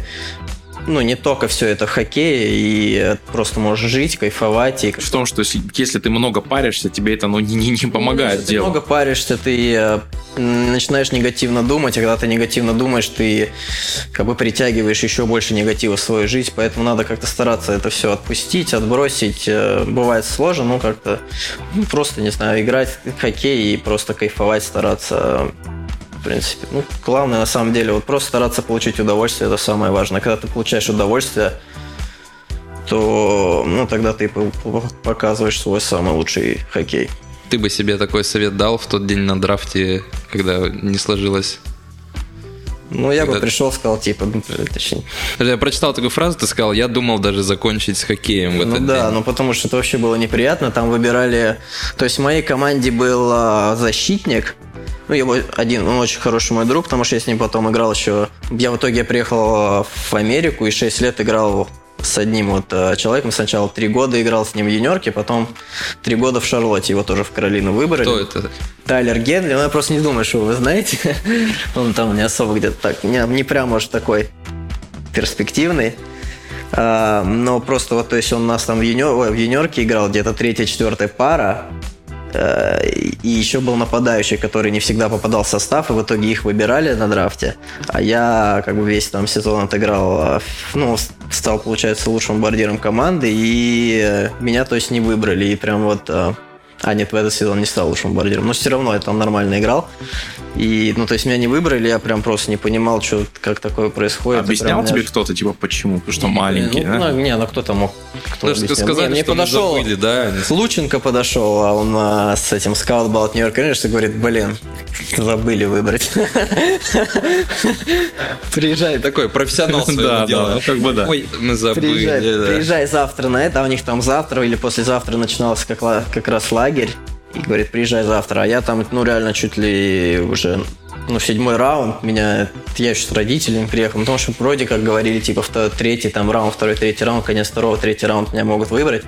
D: ну, не только все это в хоккее, и просто можешь жить, кайфовать. И...
B: В том, что если, если ты много паришься, тебе это ну, не, не, не помогает
D: ну,
B: делать.
D: Ты много паришься, ты э, начинаешь негативно думать, а когда ты негативно думаешь, ты как бы притягиваешь еще больше негатива в свою жизнь, поэтому надо как-то стараться это все отпустить, отбросить. Э, бывает сложно, но как-то ну, просто, не знаю, играть в хоккей и просто кайфовать, стараться принципе. Ну, главное, на самом деле, вот просто стараться получить удовольствие, это самое важное. Когда ты получаешь удовольствие, то ну, тогда ты показываешь свой самый лучший хоккей.
C: Ты бы себе такой совет дал в тот день на драфте, когда не сложилось?
D: Ну, я бы пришел, сказал, типа, ну, точнее.
C: Я прочитал такую фразу, ты сказал, я думал даже закончить с хоккеем в
D: ну,
C: этот
D: да,
C: день.
D: ну потому что это вообще было неприятно. Там выбирали... То есть в моей команде был а, защитник, ну, его один, он очень хороший мой друг, потому что я с ним потом играл еще... Я в итоге приехал в Америку и 6 лет играл с одним вот э, человеком. Сначала три года играл с ним в юниорке, потом три года в Шарлотте. Его тоже в Каролину выбрали.
C: Кто это?
D: Тайлер Генли. Ну, я просто не думаю, что вы знаете. [laughs] Он там не особо где-то так... Не, не прям, может, такой перспективный. А, но просто вот, то есть он у нас там в, юниор, в юниорке играл где-то третья, четвертая пара. Э, и еще был нападающий, который не всегда попадал в состав, и в итоге их выбирали на драфте. А я как бы весь там сезон отыграл, э, ну, стал, получается, лучшим бомбардиром команды, и э, меня, то есть, не выбрали. И прям вот а, нет, в этот сезон не стал лучшим бомбардиром. Но все равно я там нормально играл. И, ну, то есть меня не выбрали, я прям просто не понимал, что, как такое происходит.
B: Объяснял
D: прям,
B: тебе
D: меня...
B: кто-то, типа, почему? Потому что маленький,
D: ну,
B: да?
D: Ну, не, ну кто-то мог. Кто
C: ну, сказали,
D: мне,
C: что
D: подошел,
C: забыли, да?
D: Лученко подошел, а он а, с этим скаут был от Нью-Йорк Рейнджерс и говорит, блин, забыли выбрать. [laughs]
C: Приезжай. Такой профессионал [laughs] своего
B: Да,
C: дела.
B: да, как бы да.
C: Ой, мы забыли.
D: Приезжай,
C: да.
D: приезжай завтра на это, а у них там завтра или послезавтра начинался как, как раз лагерь. И говорит, приезжай завтра. А я там, ну, реально чуть ли уже ну, седьмой раунд, меня, я еще с родителями приехал, потому что вроде как говорили, типа, второй, третий там раунд, второй, третий раунд, конец второго, третий раунд меня могут выбрать.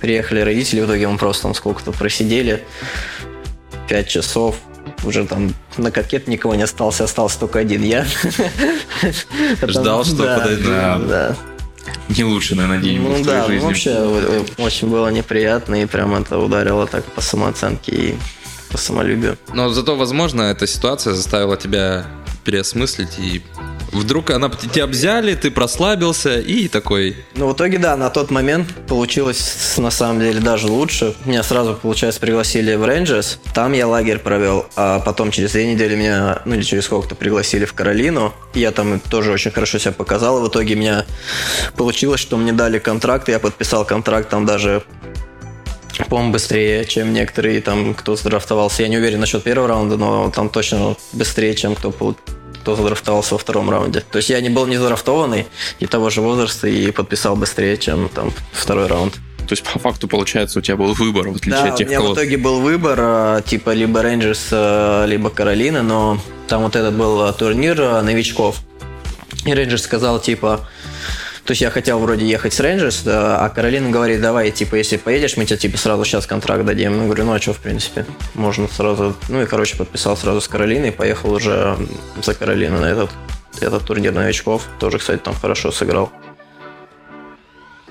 D: Приехали родители, в итоге мы просто там сколько-то просидели, пять часов, уже там на кокет никого не остался, остался только один я. [laughs]
C: Ждал, что
D: Да,
C: подойдет.
D: Да.
B: Не лучший, наверное, день был
D: Ну
B: в твоей
D: да, ну,
B: жизни.
D: вообще э, очень было неприятно, и прям это ударило так по самооценке и по самолюбию.
C: Но зато, возможно, эта ситуация заставила тебя переосмыслить и вдруг она тебя взяли, ты прослабился и такой.
D: Ну, в итоге, да, на тот момент получилось на самом деле даже лучше. Меня сразу, получается, пригласили в Рейнджерс. Там я лагерь провел, а потом через две недели меня, ну или через сколько-то пригласили в Каролину. Я там тоже очень хорошо себя показал. В итоге меня получилось, что мне дали контракт. Я подписал контракт там даже по-моему, быстрее, чем некоторые там, кто задрафтовался. Я не уверен насчет первого раунда, но там точно быстрее, чем кто, кто задрафтовался во втором раунде. То есть я не был не задрафтованный и того же возраста и подписал быстрее, чем там второй раунд.
B: То есть, по факту, получается, у тебя был выбор, в отличие
D: Да,
B: от
D: у
B: тех,
D: меня
B: кого...
D: в итоге был выбор, э, типа либо Рейнджерс, э, либо Каролина, но там вот этот был э, турнир новичков. И Рейнджерс сказал, типа, то есть я хотел вроде ехать с Рейнджерс, а Каролина говорит, давай, типа, если поедешь, мы тебе, типа, сразу сейчас контракт дадим. Ну, говорю, ну, а что, в принципе, можно сразу... Ну, и, короче, подписал сразу с Каролиной, поехал уже за Каролину на этот, этот турнир новичков. Тоже, кстати, там хорошо сыграл.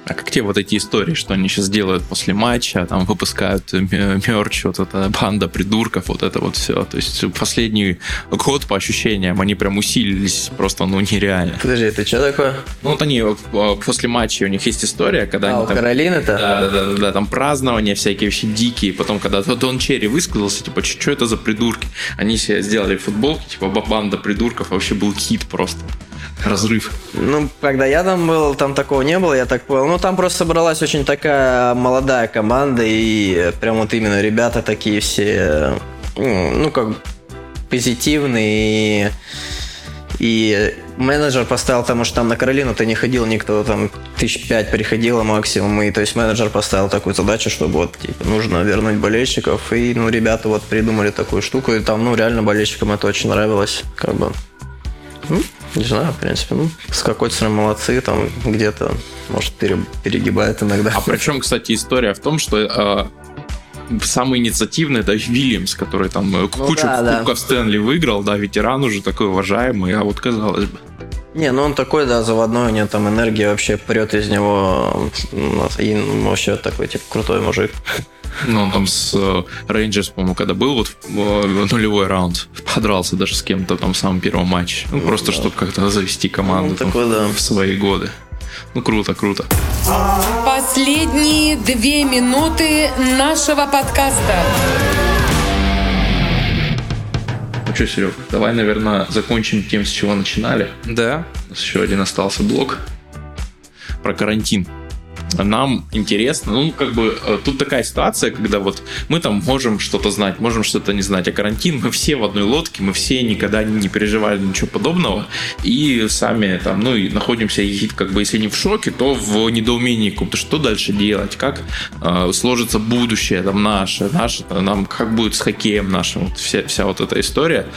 B: А как тебе вот эти истории, что они сейчас делают после матча, там выпускают м- мерч, вот эта банда придурков, вот это вот все. То есть последний год, по ощущениям, они прям усилились просто, ну, нереально.
D: Подожди, ты что такое?
B: Ну, вот они э, после матча, у них есть история, когда
D: А,
B: они
D: у
B: там...
D: Каролины-то?
B: Да, да, да, да, да, там празднования всякие вообще дикие. Потом, когда Дон Черри высказался, типа, что это за придурки? Они себе сделали футболки, типа, банда придурков, вообще был хит просто. Разрыв.
D: Ну, когда я там был, там такого не было, я так понял. Ну, там просто собралась очень такая молодая команда, и прям вот именно ребята такие все, ну, ну, как позитивные, и, и менеджер поставил, потому что там на Каролину-то не ходил никто, там тысяч пять приходило максимум, и то есть менеджер поставил такую задачу, чтобы вот, типа, нужно вернуть болельщиков, и, ну, ребята вот придумали такую штуку, и там, ну, реально болельщикам это очень нравилось, как бы. Ну, не знаю, в принципе. Ну, с какой-то стороны молодцы, там где-то, может, пере- перегибает иногда.
B: А причем, кстати, история в том, что э, самый инициативный это Вильямс, который там э, кучу
D: да, да.
B: кубков Стэнли выиграл, да, ветеран уже такой уважаемый, а вот казалось бы.
D: Не, ну он такой, да, заводной, у него там энергия вообще прет из него. И ну, вообще такой, типа, крутой мужик.
B: Ну, он там с э, Рейнджерс, по-моему, когда был, вот э, нулевой раунд, подрался даже с кем-то там в самом первом матче. Ну, просто чтобы как-то завести команду
D: Ну,
B: там
D: такой, да.
B: в свои годы. Ну, круто, круто.
A: Последние две минуты нашего подкаста.
B: Ну что, Серег, давай, наверное, закончим тем, с чего начинали.
C: Да.
B: У нас еще один остался блок про карантин. Нам интересно, ну, как бы, э, тут такая ситуация, когда вот мы там можем что-то знать, можем что-то не знать, а карантин, мы все в одной лодке, мы все никогда не переживали ничего подобного, и сами там, ну, и находимся, как бы, если не в шоке, то в недоумении каком-то, что дальше делать, как э, сложится будущее там наше, наше, там, нам, как будет с хоккеем нашим, вот вся, вся вот эта история.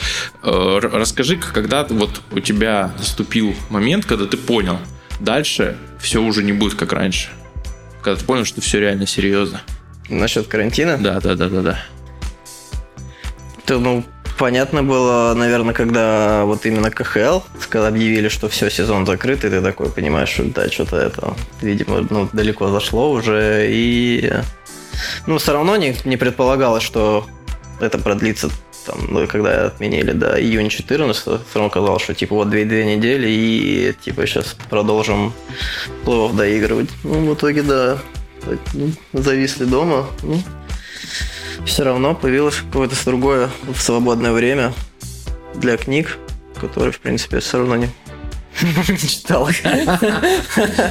B: Э, расскажи, когда вот у тебя наступил момент, когда ты понял, дальше все уже не будет как раньше. Когда ты понял, что все реально серьезно.
D: Насчет карантина.
B: Да, да, да, да, да.
D: То, ну, понятно было, наверное, когда вот именно КХЛ, когда объявили, что все, сезон закрыт, и ты такой понимаешь, что да, что-то это, видимо, ну, далеко зашло уже, и... Ну, все равно не, не предполагалось, что это продлится там, ну, когда отменили до июня 14 все равно казалось, что типа вот две-две недели и типа сейчас продолжим плей доигрывать. Ну, в итоге, да, так, ну, зависли дома. Ну, все равно появилось какое-то другое свободное время для книг, которые, в принципе, все равно не [laughs] читал.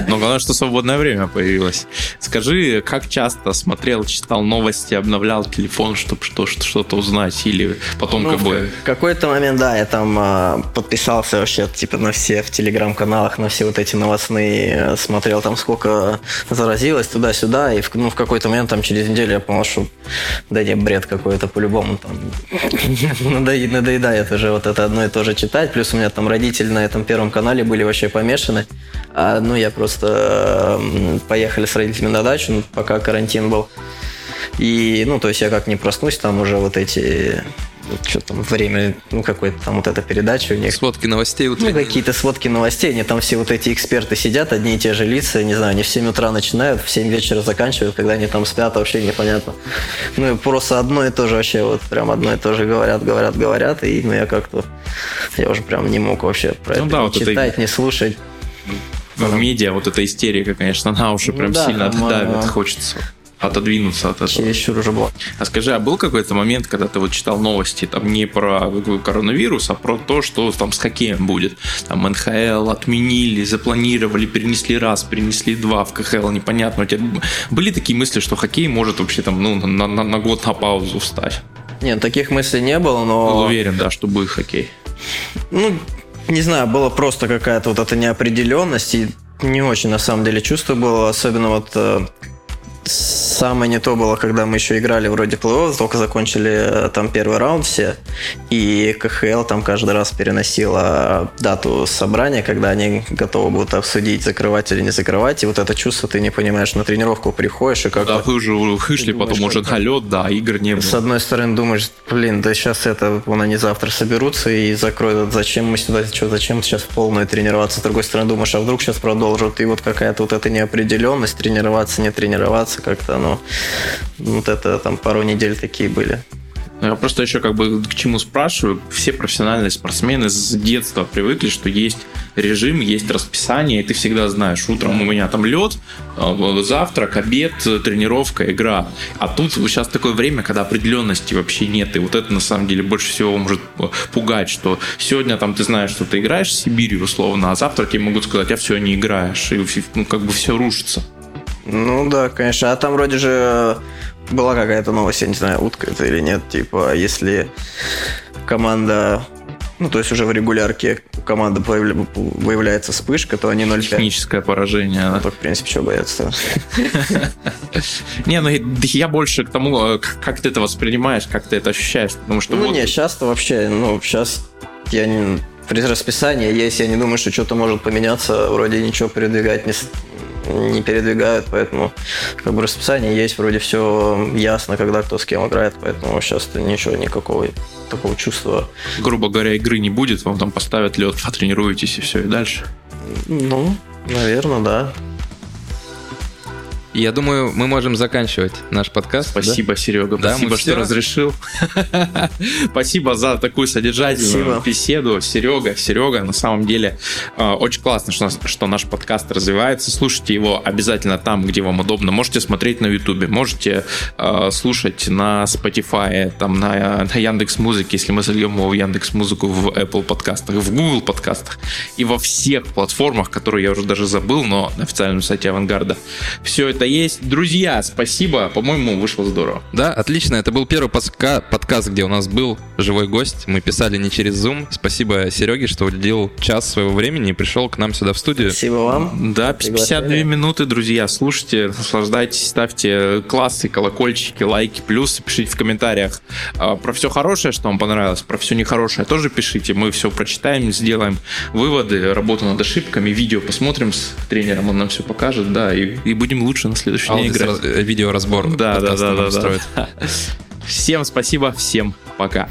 B: Но главное, что свободное время появилось. Скажи, как часто смотрел, читал новости, обновлял телефон, чтобы что, что-то узнать? Или потом
D: Ну,
B: как
D: в
B: бы...
D: какой-то момент, да, я там а, подписался вообще, типа, на все в телеграм-каналах, на все вот эти новостные, э, смотрел там, сколько заразилось туда-сюда, и в, ну, в какой-то момент, там, через неделю я понял, что, да не, бред какой-то по-любому, там, [laughs] надоед- надоедает уже вот это одно и то же читать, плюс у меня там родители на этом первом канале были вообще помешаны, а, ну, я просто поехали с родителями на дачу, ну, пока карантин был, и, ну, то есть я как не проснусь, там уже вот эти, что там, время, ну, какой-то там вот эта передача у них.
C: Сводки новостей
D: Ну,
C: утренние.
D: какие-то сводки новостей, они там все вот эти эксперты сидят, одни и те же лица, не знаю, они в 7 утра начинают, в 7 вечера заканчивают, когда они там спят, вообще непонятно. Ну, и просто одно и то же вообще, вот прям одно и то же говорят, говорят, говорят, и ну, я как-то, я уже прям не мог вообще про
B: Ну
D: это
B: да,
D: ни
B: вот это
D: читать, не слушать.
B: В медиа вот эта истерика, конечно, на уши
D: Ну
B: прям
D: да,
B: сильно
D: там,
B: давит,
D: а,
B: хочется отодвинуться от этого.
D: Чересчур уже было.
B: А скажи, а был какой-то момент, когда ты вот читал новости, там не про коронавирус, а про то, что там с хоккеем будет? Там НХЛ отменили, запланировали, перенесли раз, перенесли два в КХЛ, непонятно. У тебя были такие мысли, что хоккей может вообще там, ну, на, на- на год на паузу встать?
D: Нет, таких мыслей не было,
B: Был
D: но...
B: уверен, да, что будет хоккей.
D: Ну, не знаю, была просто какая-то вот эта неопределенность, и не очень на самом деле чувство было, особенно вот э, самое не то было, когда мы еще играли вроде плей-офф, только закончили э, там первый раунд все, и КХЛ там каждый раз переносила дату собрания, когда они готовы будут обсудить, закрывать или не закрывать, и вот это чувство ты не понимаешь, на тренировку приходишь, и как
B: Да, вы уже вышли, потом уже на лед, да, игр не было.
D: с одной стороны думаешь, блин, да сейчас это, вон они завтра соберутся и закроют, зачем мы сюда, что, зачем сейчас в полную тренироваться. С другой стороны думаешь, а вдруг сейчас продолжат, и вот какая-то вот эта неопределенность, тренироваться, не тренироваться, как-то, ну, вот это там пару недель такие были.
B: Я просто еще как бы к чему спрашиваю. Все профессиональные спортсмены с детства привыкли, что есть режим, есть расписание, и ты всегда знаешь, утром у меня там лед, а, завтрак, обед, тренировка, игра. А тут сейчас такое время, когда определенности вообще нет, и вот это на самом деле больше всего может пугать, что сегодня там ты знаешь, что ты играешь в Сибири условно, а завтра тебе могут сказать, а все, не играешь, и ну, как бы все рушится.
D: Ну да, конечно. А там вроде же была какая-то новость, я не знаю, утка это или нет, типа, если команда ну, то есть уже в регулярке у команды появля- выявляется вспышка, то они 0,5.
B: Техническое поражение. да.
D: Ну, так, в принципе, что бояться [laughs]
B: Не, ну я больше к тому, э, как ты это воспринимаешь, как ты это ощущаешь, потому что
D: Ну, не, сейчас-то вообще, ну, сейчас я не... При расписании есть, я не думаю, что что-то может поменяться, вроде ничего передвигать не, не передвигают, поэтому как бы расписание есть, вроде все ясно, когда кто с кем играет, поэтому сейчас ничего, никакого такого чувства.
B: Грубо говоря, игры не будет, вам там поставят лед, потренируетесь и все, и дальше.
D: Ну, наверное, да.
C: Я думаю, мы можем заканчивать наш подкаст.
B: Спасибо,
C: да?
B: Серега.
C: Да,
B: спасибо, что разрешил. [laughs] Спасибо за такую содержательную беседу. Серега, Серега, на самом деле э, очень классно, что, что наш подкаст развивается. Слушайте его обязательно там, где вам удобно. Можете смотреть на YouTube, можете э, слушать на Spotify, там на, на Яндекс Музыке, если мы зальем его в Яндекс Музыку, в Apple подкастах, в Google подкастах и во всех платформах, которые я уже даже забыл, но на официальном сайте Авангарда. Все это есть. Друзья, спасибо. По-моему, вышло здорово.
C: Да, отлично. Это был первый подка- подкаст, где у нас был живой гость. Мы писали не через Zoom. Спасибо Сереге, что уделил час своего времени и пришел к нам сюда в студию.
D: Спасибо вам.
B: Да, 52 минуты, друзья. Слушайте, наслаждайтесь, ставьте классы, колокольчики, лайки, плюсы, пишите в комментариях а, про все хорошее, что вам понравилось, про все нехорошее тоже пишите. Мы все прочитаем, сделаем выводы, работу над ошибками, видео посмотрим с тренером, он нам все покажет, да, и, и будем лучше на следующий день играть.
C: Раз, видеоразбор.
B: Да, да, да, да, да. [laughs] Всем спасибо, всем пока.